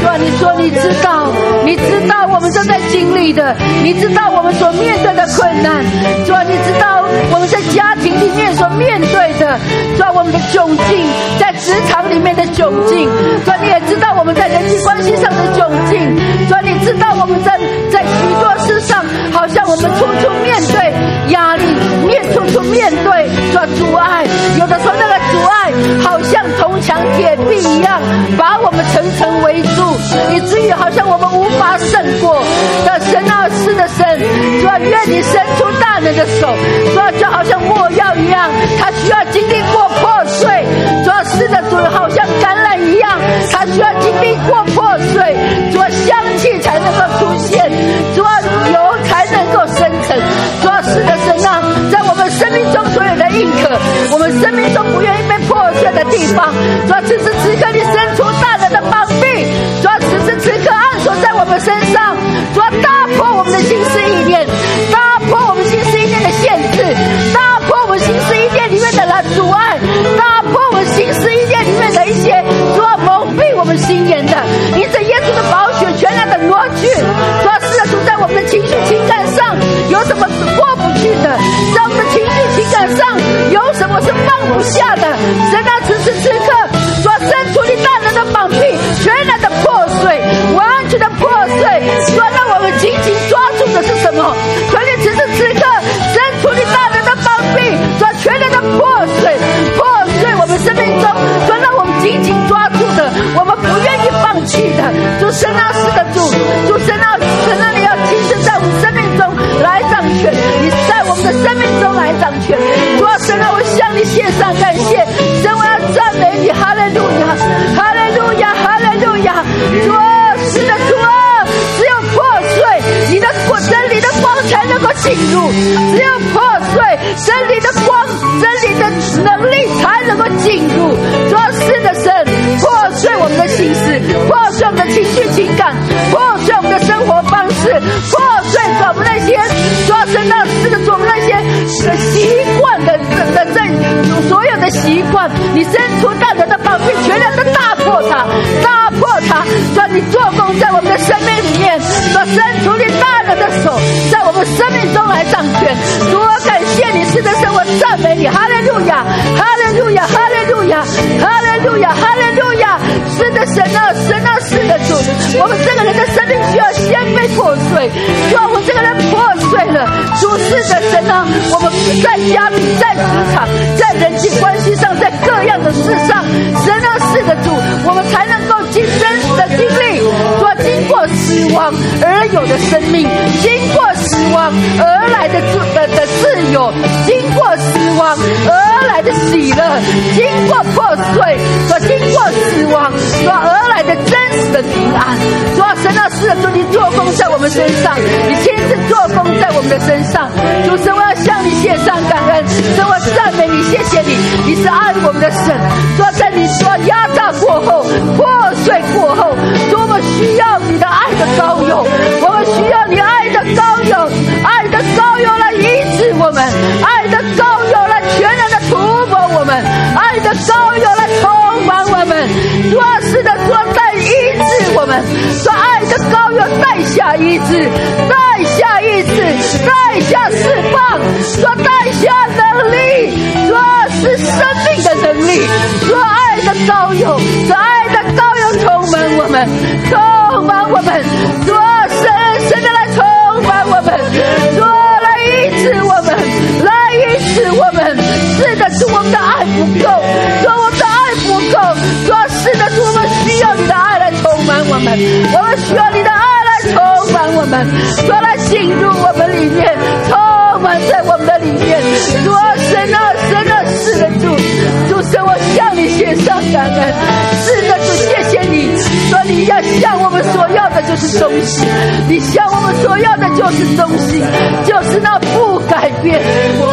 主啊，你说你知道，你知道我们正在经历的，你知道我们所面对的困难。主啊，你知道我们在家庭里面所面对的，主啊，我们的窘境，在职场里面的窘境。主啊，你也知道我们在人际关系上的窘境。主啊，你知道我们在在许多事上，好像我们处处面对压力，面处处面对主啊阻碍。有的时候那个阻碍，好像铜墙铁壁一样，把我们层层围住。以至于好像我们无法胜过的神啊，是的神，主啊，愿你伸出大能的手，主啊，就好像没药一样，他需要经历过破碎，主啊，是的主，好像橄榄一样，他需要经历过破碎，主啊，香气才能够出现，主啊，油才能够生成，主啊，是的神啊，在我们生命中所有的认可，我们生命中不愿意被的地方，主啊，此时此刻你伸出放不下的，神啊，此时此刻，主要伸出你大能的膀臂，全然的破碎。完全的破碎，说让我们紧紧抓住的是什么？求你此时此刻伸出你大能的膀臂，说全然的破碎，破碎我们生命中，说让我们紧紧抓住的，我们不愿意放弃的，主神啊，是的主，主神啊，神啊，你要亲自在我们生命中来掌权，你在我们的生命中来掌权，啊，神啊，我向你献上感谢，神，我要赞美你，哈利路亚，哈利路亚，哈利路亚，主啊，的，主啊，只有破碎，你的真理的光才能够进入，只有破碎，真理的光，真理的能力才能够进入，主啊，的，神，破碎我们的心思，破碎我们的情绪情感，破碎我们的生活方式，破碎我们那些，主啊，神啊，的，我们那些的心。你伸出大能的宝剑，全然的大破它，大破它，让你做工在我们的生命里面，说伸出你大能的手，在我们生命中来掌权。主，我感谢你，是的是，我赞美你，哈利路亚，哈利路亚，哈利路亚，哈利路亚，哈利路亚，是的神啊，神啊，是的主，我们这个人的生命需要先被破碎，说我们这个人破，是的神呢，我们在家里，在职场，在人际关系上，在各样的事上，神经过死亡而有的生命，经过死亡而来的自的的自由，经过死亡而来的喜乐，经过破碎，说经过死亡说而来的真实的平安，说神啊，是的主，你做工在我们身上，你亲自做工在我们的身上，主神，我要向你献上感恩，神，我赞美你，谢谢你，你是爱我们的神，说在你说压榨过后，破在过后，多么需要你的爱的膏油，我们需要你爱的膏油，爱的膏油来医治我们，爱的膏油来全然的涂抹我们，爱的膏油来充满我们，说是的说在医治我们，说爱的膏油带下医治，带下医治，带下释放，说带下能力，说是生命的能力，说爱的膏油，说爱的膏油充满我们，充满我们，说深深的来充满我们，说来医治我们，来医治我们，是的，是我们的爱不够，说我们的爱不够，说是的，是我们需要你的爱来充满我们，我们需要你的爱来充满我们，说来进入我们里面，是中心，你向我们所要的就是中心，就是那不改变，说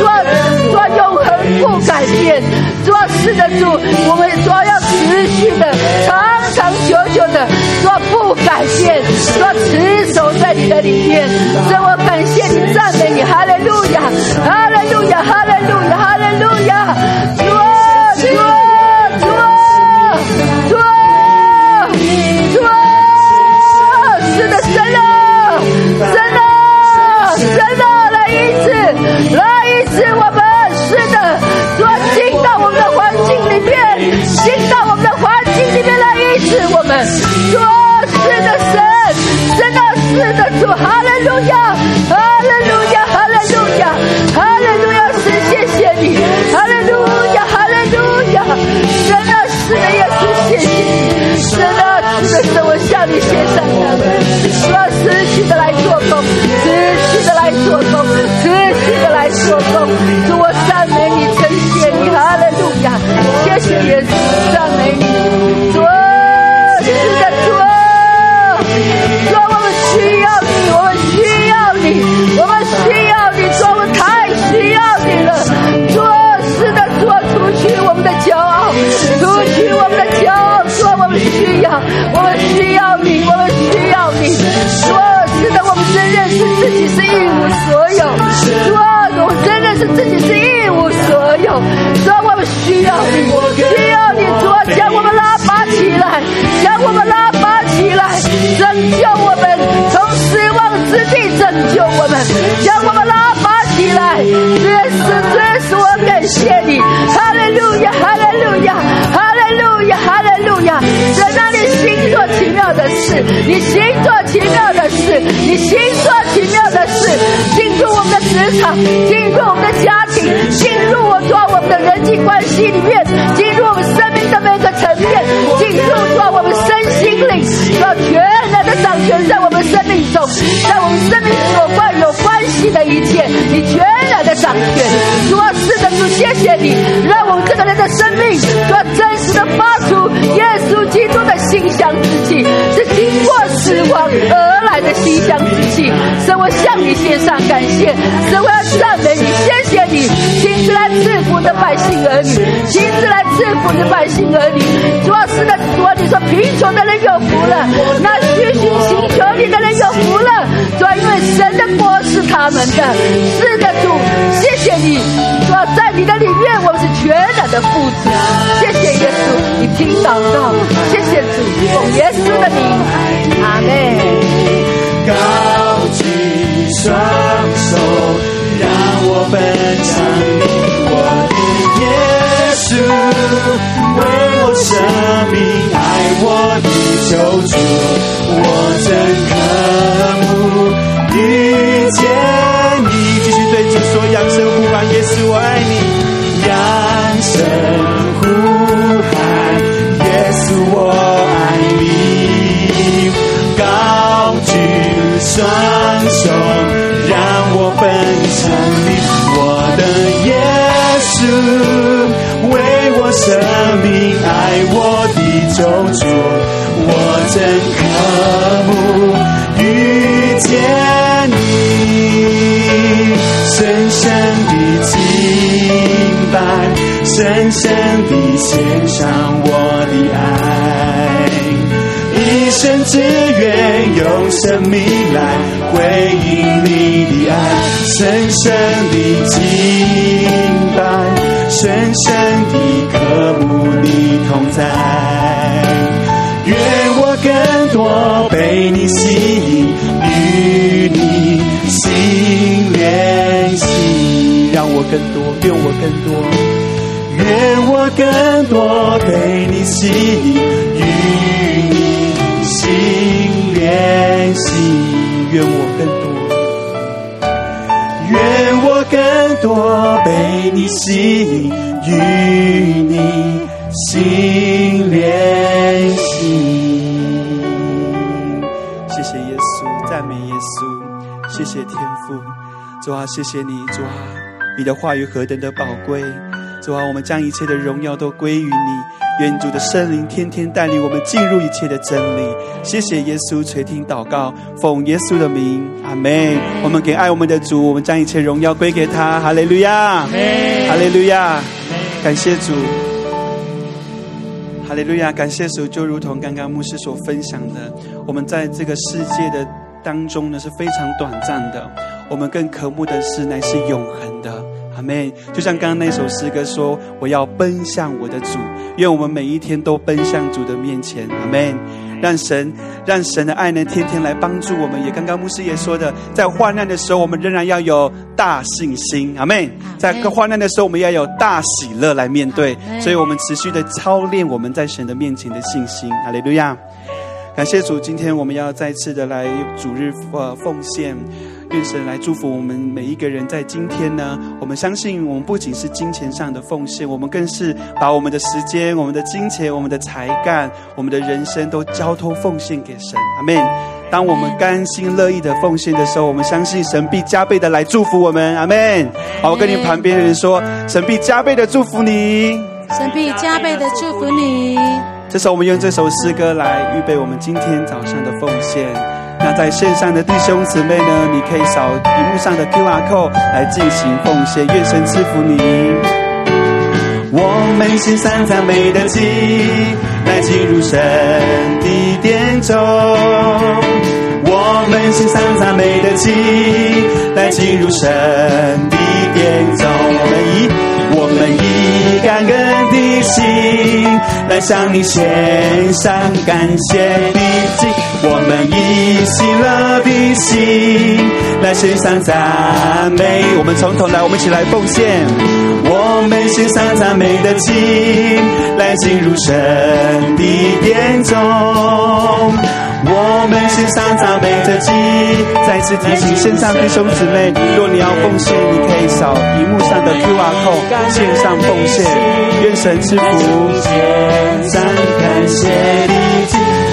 说永恒不改变，说是的主，我们说要持续的，长长久久的，说不改变，说持守在你的里面，所以我感谢你，赞美你，哈利路亚，哈利路亚，哈利路亚，哈利路亚，主啊，神啊，神啊，来医治，来医治我们，是的，主，进到我们的环境里面，进到我们的环境里面来医治我们，主，是的，神，神的，是的，主，哈利路亚，哈利路亚，哈利路亚，哈利路亚，是谢谢你，哈利路亚，哈利路亚，神啊，是的，耶稣，谢谢你，神啊，是的，我向你献上感恩，主啊，持续的来做工，持续的来做工，持续的来做工，主，我赞美你，称谢你，哈利路亚，谢谢耶稣，赞美你，主我们真认识自己是一无所有，主啊，我们需要你，需要你，主啊，将我们拉拔起来，将我们拉拔起来，拯救我们，从死亡之地拯救我们，将我们拉拔起来，耶稣，耶稣，我感谢你，哈利路亚，哈利路亚，哈利路亚，哈利路亚，在那里行做奇妙的事，你行做奇妙的事，你行做奇妙的事，进入我们的职场，进入我们的家庭，进入我做我们的人际关系里面，进入我们生命的每个层面，进入做我们身心灵，让全然的掌权在我们生命中，在我们生命所关有新的一切，你全然的掌权。主啊，是的，主，谢谢你，让我们这个人的生命，主要真实的发出耶稣基督的馨香之气，是经过死亡而来的馨香之气。神我向你献上感谢，神，我赞美你，谢谢你亲自来赐福的百姓儿女，亲自来赐福的百姓儿女。主要是的，主啊，你说贫穷的人有福了，那虚心寻求你的人有福了。主要因为神的国是他们的，是的，主，谢谢你。主要在你的里面，我们是全然的父子。谢谢耶稣，你听祷告，谢谢主，奉耶稣的名，阿门。高举双手，分享你我的耶稣，为我舍命爱我的救主，我真渴慕遇见你。继续对主说，扬声呼喊，耶稣我爱你，扬声。双手让我奔向你，主，为我生命爱我的救主，我真渴慕遇见你，深深的敬拜，深深的献上我的。只愿用生命来回应你的爱，深深的敬拜，深深的渴慕你同在。愿我更多被你吸引，与你心连心。让我更多，愿我更多，愿我更多被你吸引，心，愿我更多，愿我更多被你吸引，与你心连心。谢谢耶稣，赞美耶稣，谢谢天父，主啊，谢谢你，主啊，你的话语何等的宝贵，主啊，我们将一切的荣耀都归于你。愿主的圣灵天天带领我们进入一切的真理。谢谢耶稣垂听祷告，奉耶稣的名，阿门。我们给爱我们的主，我们将一切荣耀归给他。哈利路亚，哈利路亚，感谢主，哈利路亚，感谢主。就如同刚刚牧师所分享的，我们在这个世界的当中呢，是非常短暂的，我们更渴慕的是乃是永恒的。阿妹！就像刚刚那首诗歌说：“我要奔向我的主。”愿我们每一天都奔向主的面前。阿妹！让神，让神的爱呢天天来帮助我们。也刚刚牧师也说的，在患难的时候，我们仍然要有大信心。阿妹！在患难的时候，我们要有大喜乐来面对。所以我们持续的操练我们在神的面前的信心。哈利路亚！感谢主，今天我们要再次的来主日呃奉献。愿神来祝福我们每一个人。在今天呢，我们相信，我们不仅是金钱上的奉献，我们更是把我们的时间、我们的金钱、我们的才干、我们的人生都交托奉献给神。阿门。当我们甘心乐意的奉献的时候，我们相信神必加倍的来祝福我们。阿门。好，我跟你旁边的人说，神必加倍的祝福你。神必加倍的祝福你。这时候，我们用这首诗歌来预备我们今天早上的奉献。那在线上的弟兄姊妹呢？你可以扫屏幕上的 QR code 来进行奉献，愿神赐福你。我们献上赞美的祭，来进入神的殿中。我们献上赞美的祭，来进入神的殿中。我们一我们一感恩的心，来向你献上感谢的祭。我们以喜乐的心来献上赞美，我们从头来，我们一起来奉献。我们献上赞美的心来进入神的殿中。我们献上赞美的祭，再次提醒线上弟兄姊妹，若你要奉献，你可以扫屏幕上的 QR code 线上奉献。愿神赐福，献上感谢的。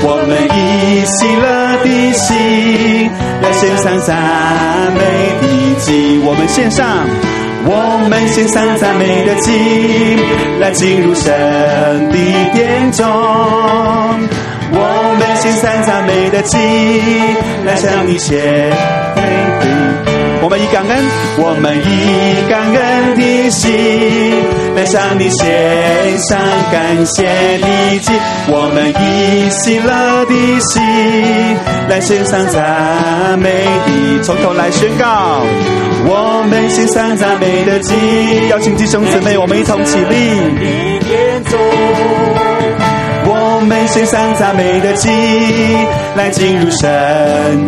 我们以喜乐的心来献上赞美的祭，我们献上，我们献上赞美的祭，来进入神的殿中。我们献上赞美的祭，来向你献。我们以感恩，我们以感恩的心来向你献上感谢的祭，我们以喜乐的心来献上赞美的，从头来宣告，我们献上赞美的祭，邀请弟兄姊妹，我们一同起立。献上赞美的祭，来进入神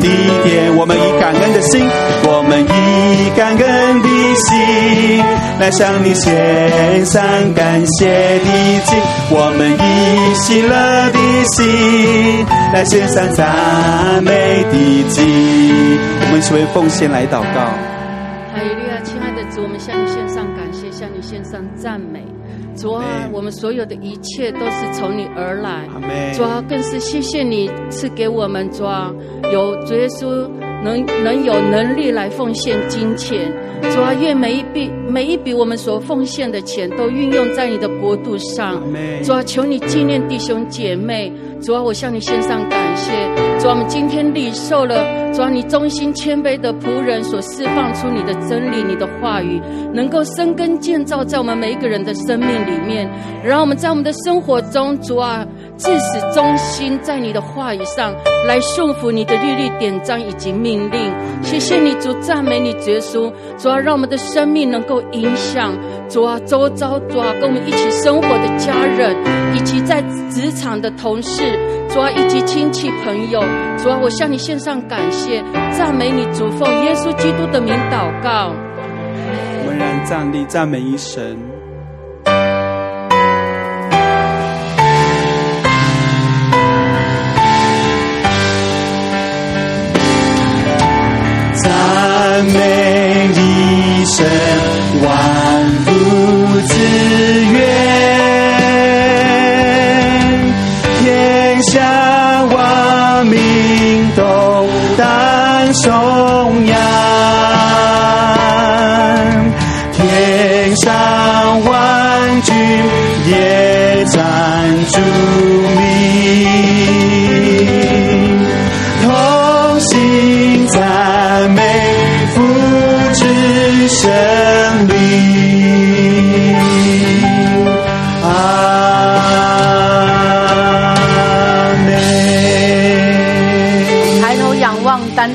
的殿。我们以感恩的心，我们以感恩的心，来向你献上感谢的祭。我们以喜乐的心，来献上赞美的祭。我们一起为奉献来祷告。主啊，我们所有的一切都是从你而来。主啊，更是谢谢你赐给我们主啊，有主耶稣能能有能力来奉献金钱。主啊，愿每一笔每一笔我们所奉献的钱都运用在你的国度上。主啊，求你纪念弟兄姐妹。主啊，我向你献上感谢。主啊，我们今天领受了主啊，你忠心谦卑的仆人所释放出你的真理、你的话语，能够生根建造在我们每一个人的生命里面，然后我们在我们的生活中，主啊。至死忠心在你的话语上来顺服你的律例典章以及命令。谢谢你主，赞美你耶稣。主啊，让我们的生命能够影响主啊，周遭主啊，跟我们一起生活的家人，以及在职场的同事，主啊，以及亲戚朋友。主啊，我向你献上感谢，赞美你主，奉耶稣基督的名祷告。我们站立赞美一神。美一生，万福之愿，天下万民都当颂扬，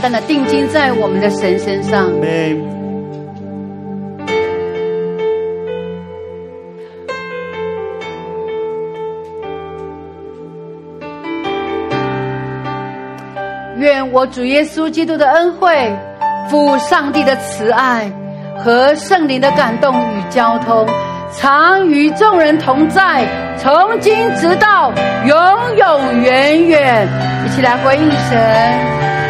单单的定睛在我们的神身上。愿我主耶稣基督的恩惠、父上帝的慈爱和圣灵的感动与交通，常与众人同在，从今直到永永远远。一起来回应神。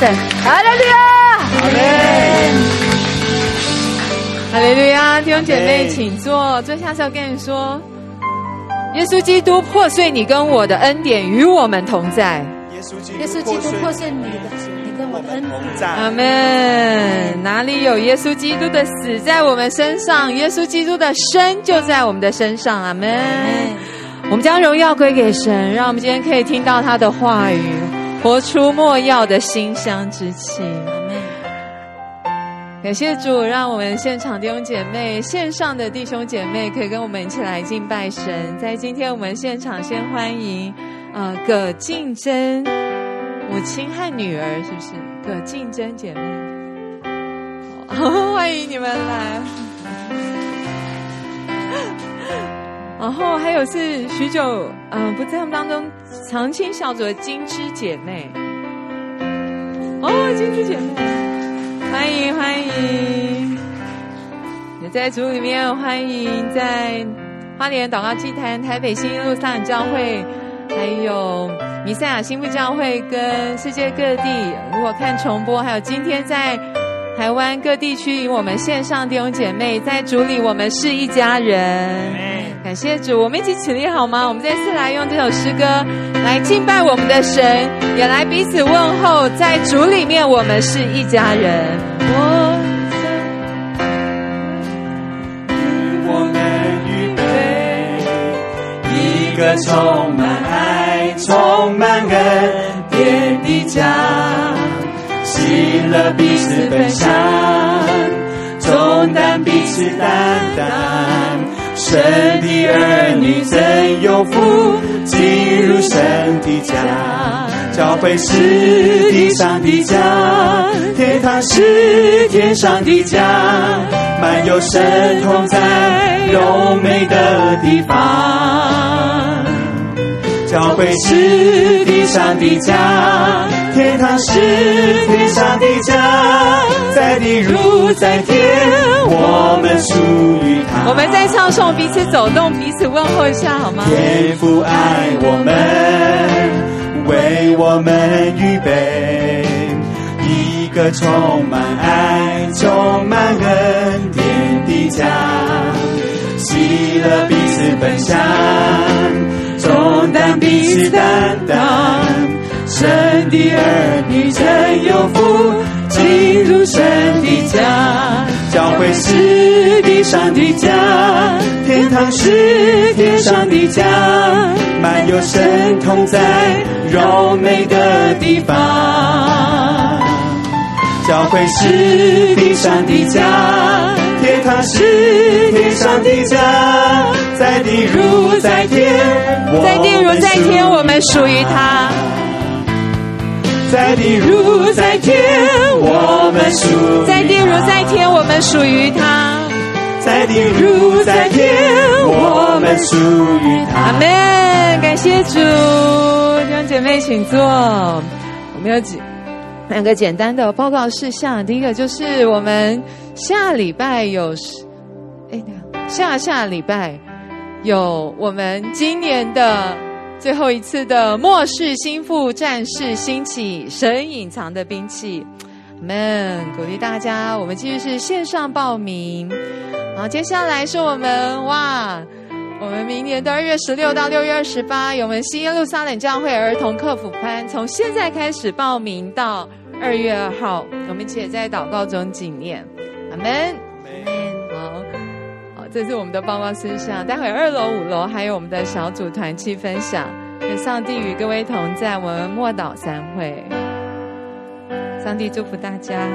神，兄姐妹，请坐。坐下时候跟你说，耶稣基督破碎你跟我的恩典，与我们同在。耶稣基督破碎你的，你跟我的恩典。阿门。哪里有耶稣基督的死在我们身上，耶稣基督的生就在我们的身上。阿门。我们将荣耀归给神，让我们今天可以听到他的话语，活出莫要的馨香之气。感谢主，让我们现场弟兄姐妹、线上的弟兄姐妹可以跟我们一起来敬拜神。在今天我们现场先欢迎、呃、葛静珍母亲和女儿，是不是葛静珍姐妹？欢迎你们来。然后还有是许久嗯、不在我们当中长青小组的金枝姐妹。哦，金枝姐妹。欢迎欢迎，也在组里面欢迎在花莲祷告祭坛、台北新一路上教会，还有弥赛亚新妇教会跟世界各地，如果看重播，还有今天在台湾各地区与我们线上弟兄姐妹，在主里我们是一家人。感谢主，我们一起起立好吗？我们再次来用这首诗歌来敬拜我们的神，也来彼此问候，在主里面我们是一家人。我我们预备一个充满爱、充满恩典的家。喜乐彼此分享，重担彼此担当。神的儿女怎有福，进入神的家。教会是地上的家，天堂是天上的家，满有神同在，荣美的地方。教会是地上的家。天堂是天上的家，在地如在天，我们属于他。我们在唱诵，彼此走动，彼此问候一下，好吗？天父爱我们，为我们预备一个充满爱、充满恩典的家，喜乐彼此分享，重担彼此担当。神的儿女真有福，进入神的家。教会是地上的家，天堂是天上的家，满有神同在，荣美的地方。教会是地上的家，天堂是天上的家，在地如在天，在地如在天，我们属于他。在地如在天，我们属在地如在天，我们属于他。在地如在天，我们属于他。阿门！感谢主，弟兄姐妹请坐。我们有几两个简单的报告事项。第一个就是我们下礼拜有，哎，下下礼拜有我们今年的。最后一次的末世心腹战士兴起，神隐藏的兵器，阿门！鼓励大家，我们继续是线上报名。好，接下来是我们哇，我们明年的二月十六到六月二十八，有我们新耶路撒冷教会儿童课服班，从现在开始报名到二月二号，我们一起在祷告中纪念，阿门。好这是我们的报告事项，待会二楼、五楼还有我们的小组团契分享。愿上帝与各位同在，我们默祷散会。上帝祝福大家。